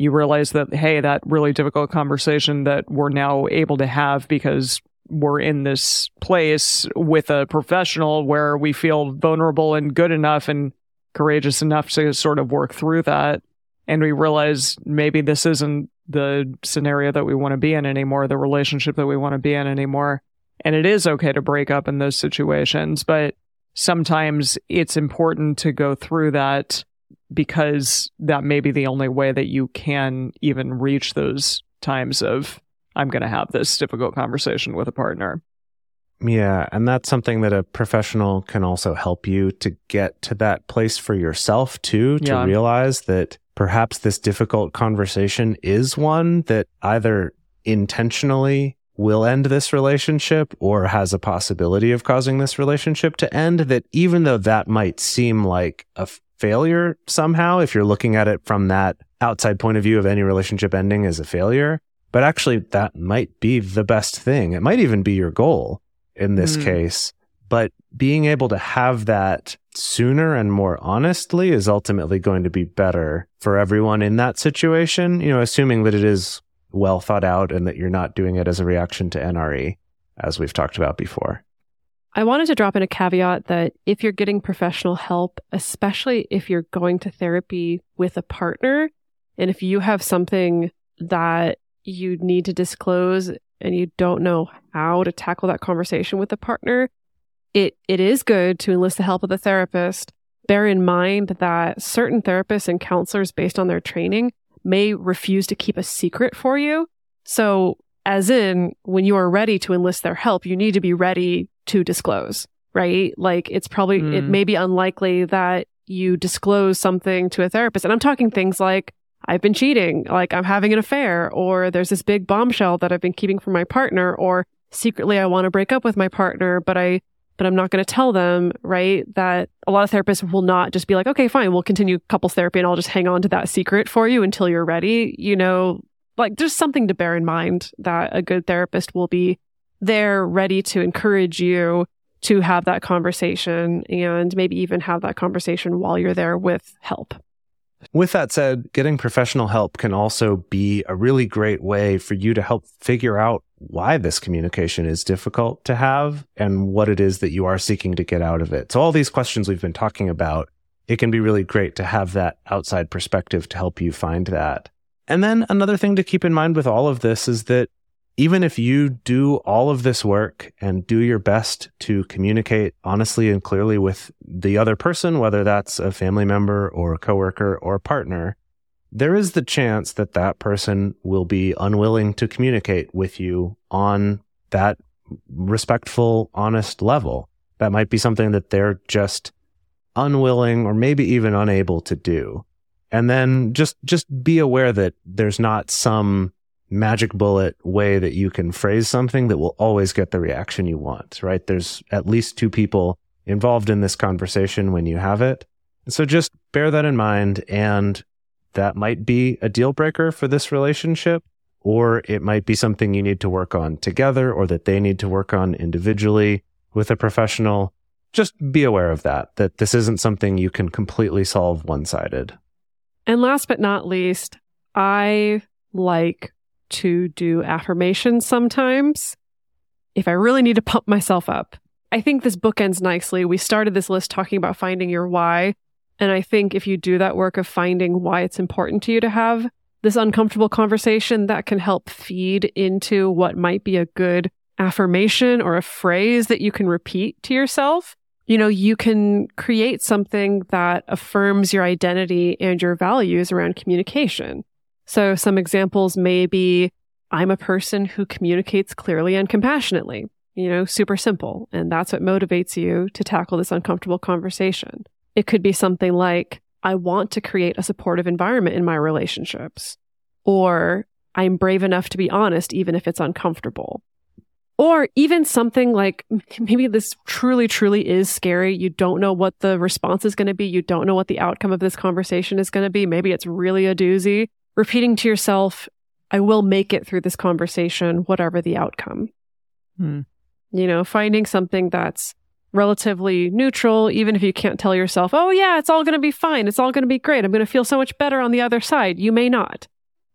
you realize that, hey, that really difficult conversation that we're now able to have because we're in this place with a professional where we feel vulnerable and good enough and courageous enough to sort of work through that. And we realize maybe this isn't the scenario that we want to be in anymore, the relationship that we want to be in anymore. And it is okay to break up in those situations, but sometimes it's important to go through that because that may be the only way that you can even reach those times of I'm going to have this difficult conversation with a partner. Yeah. And that's something that a professional can also help you to get to that place for yourself too, to Yeah. realize that perhaps this difficult conversation is one that either intentionally will end this relationship or has a possibility of causing this relationship to end. That even though that might seem like a failure somehow, if you're looking at it from that outside point of view of any relationship ending as a failure, but actually that might be the best thing. It might even be your goal in this Mm. case. But being able to have that sooner and more honestly is ultimately going to be better for everyone in that situation, you know, assuming that it is well thought out and that you're not doing it as a reaction to NRE, as we've talked about before. I wanted to drop in a caveat that if you're getting professional help, especially if you're going to therapy with a partner, and if you have something that you need to disclose and you don't know how to tackle that conversation with a partner, it it is good to enlist the help of the therapist. Bear in mind that certain therapists and counselors based on their training may refuse to keep a secret for you. So as in when you are ready to enlist their help, you need to be ready to disclose, right? Like it's probably it Mm. may be unlikely that you disclose something to a therapist. And I'm talking things like I've been cheating, like I'm having an affair, or there's this big bombshell that I've been keeping from my partner, or secretly I want to break up with my partner, but I but I'm not going to tell them, right? That a lot of therapists will not just be like, okay, fine, we'll continue couples therapy and I'll just hang on to that secret for you until you're ready. You know, like there's something to bear in mind that a good therapist will be there ready to encourage you to have that conversation and maybe even have that conversation while you're there with help. With that said, getting professional help can also be a really great way for you to help figure out why this communication is difficult to have and what it is that you are seeking to get out of it. So, all these questions we've been talking about it can be really great to have that outside perspective to help you find that. And then another thing to keep in mind with all of this is that even if you do all of this work and do your best to communicate honestly and clearly with the other person, whether that's a family member or a coworker or a partner, there is the chance that that person will be unwilling to communicate with you on that respectful, honest level. That might be something that they're just unwilling or maybe even unable to do. And then just, just be aware that there's not some magic bullet way that you can phrase something that will always get the reaction you want, right? There's at least two people involved in this conversation when you have it. So just bear that in mind. And that might be a deal breaker for this relationship, or it might be something you need to work on together or that they need to work on individually with a professional. Just be aware of that, that this isn't something you can completely solve one sided. And last but not least, I like to do affirmations sometimes if I really need to pump myself up. I think this book ends nicely. We started this list talking about finding your why. And I think if you do that work of finding why it's important to you to have this uncomfortable conversation, that can help feed into what might be a good affirmation or a phrase that you can repeat to yourself. You know, you can create something that affirms your identity and your values around communication. So some examples may be I'm a person who communicates clearly and compassionately, you know, super simple. And that's what motivates you to tackle this uncomfortable conversation. It could be something like, I want to create a supportive environment in my relationships. Or I'm brave enough to be honest, even if it's uncomfortable. Or even something like maybe this truly, truly is scary. You don't know what the response is going to be. You don't know what the outcome of this conversation is going to be. Maybe it's really a doozy. Repeating to yourself, I will make it through this conversation, whatever the outcome. Hmm. You know, finding something that's relatively neutral, even if you can't tell yourself, oh, yeah, it's all going to be fine. It's all going to be great. I'm going to feel so much better on the other side. You may not,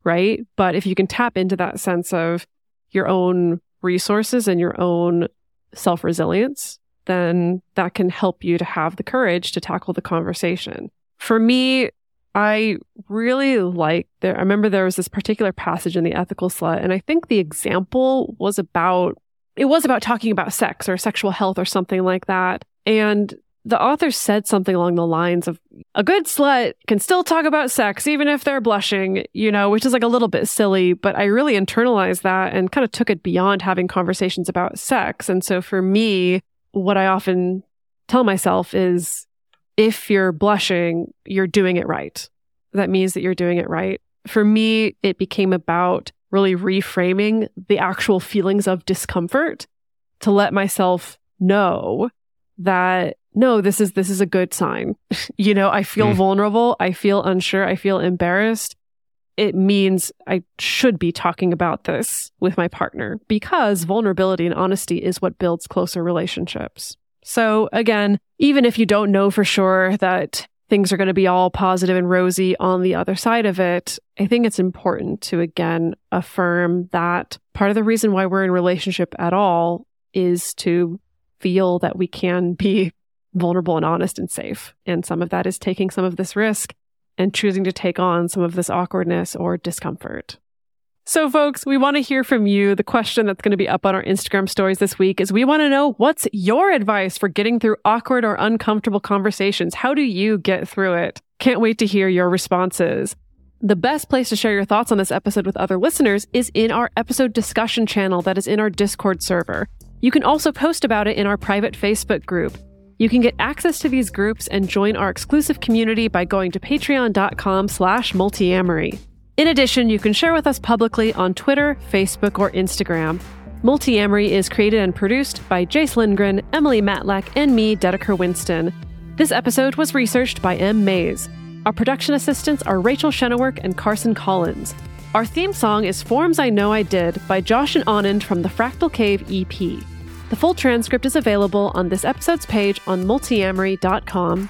right? But if you can tap into that sense of your own resources and your own self resilience, then that can help you to have the courage to tackle the conversation. For me, I really like there. I remember there was this particular passage in the ethical slut, and I think the example was about it was about talking about sex or sexual health or something like that. And the author said something along the lines of a good slut can still talk about sex even if they're blushing, you know, which is like a little bit silly, but I really internalized that and kind of took it beyond having conversations about sex. And so for me, what I often tell myself is if you're blushing, you're doing it right. That means that you're doing it right. For me, it became about really reframing the actual feelings of discomfort to let myself know that no this is this is a good sign. You know i feel mm. vulnerable. I feel unsure. I feel embarrassed. It means i should be talking about this with my partner because vulnerability and honesty is what builds closer relationships. So again even if you don't know for sure that things are going to be all positive and rosy on the other side of it, I think it's important to again affirm that part of the reason why we're in relationship at all is to feel that we can be vulnerable and honest and safe. And some of that is taking some of this risk and choosing to take on some of this awkwardness or discomfort. So, folks, we want to hear from you. The question that's going to be up on our Instagram stories this week is we want to know what's your advice for getting through awkward or uncomfortable conversations? How do you get through it? Can't wait to hear your responses. The best place to share your thoughts on this episode with other listeners is in our episode discussion channel that is in our Discord server. You can also post about it in our private Facebook group. You can get access to these groups and join our exclusive community by going to patreon.com slash multiamory. In addition, you can share with us publicly on Twitter, Facebook, or Instagram. Multiamory is created and produced by Jase Lindgren, Emily Matlack, and me, Dedeker Winston. This episode was researched by M. Mays. Our production assistants are Rachel Shenowork and Carson Collins. Our theme song is Forms I Know I Did by Josh and Anand from the Fractal Cave EP. The full transcript is available on this episode's page on multiamory.com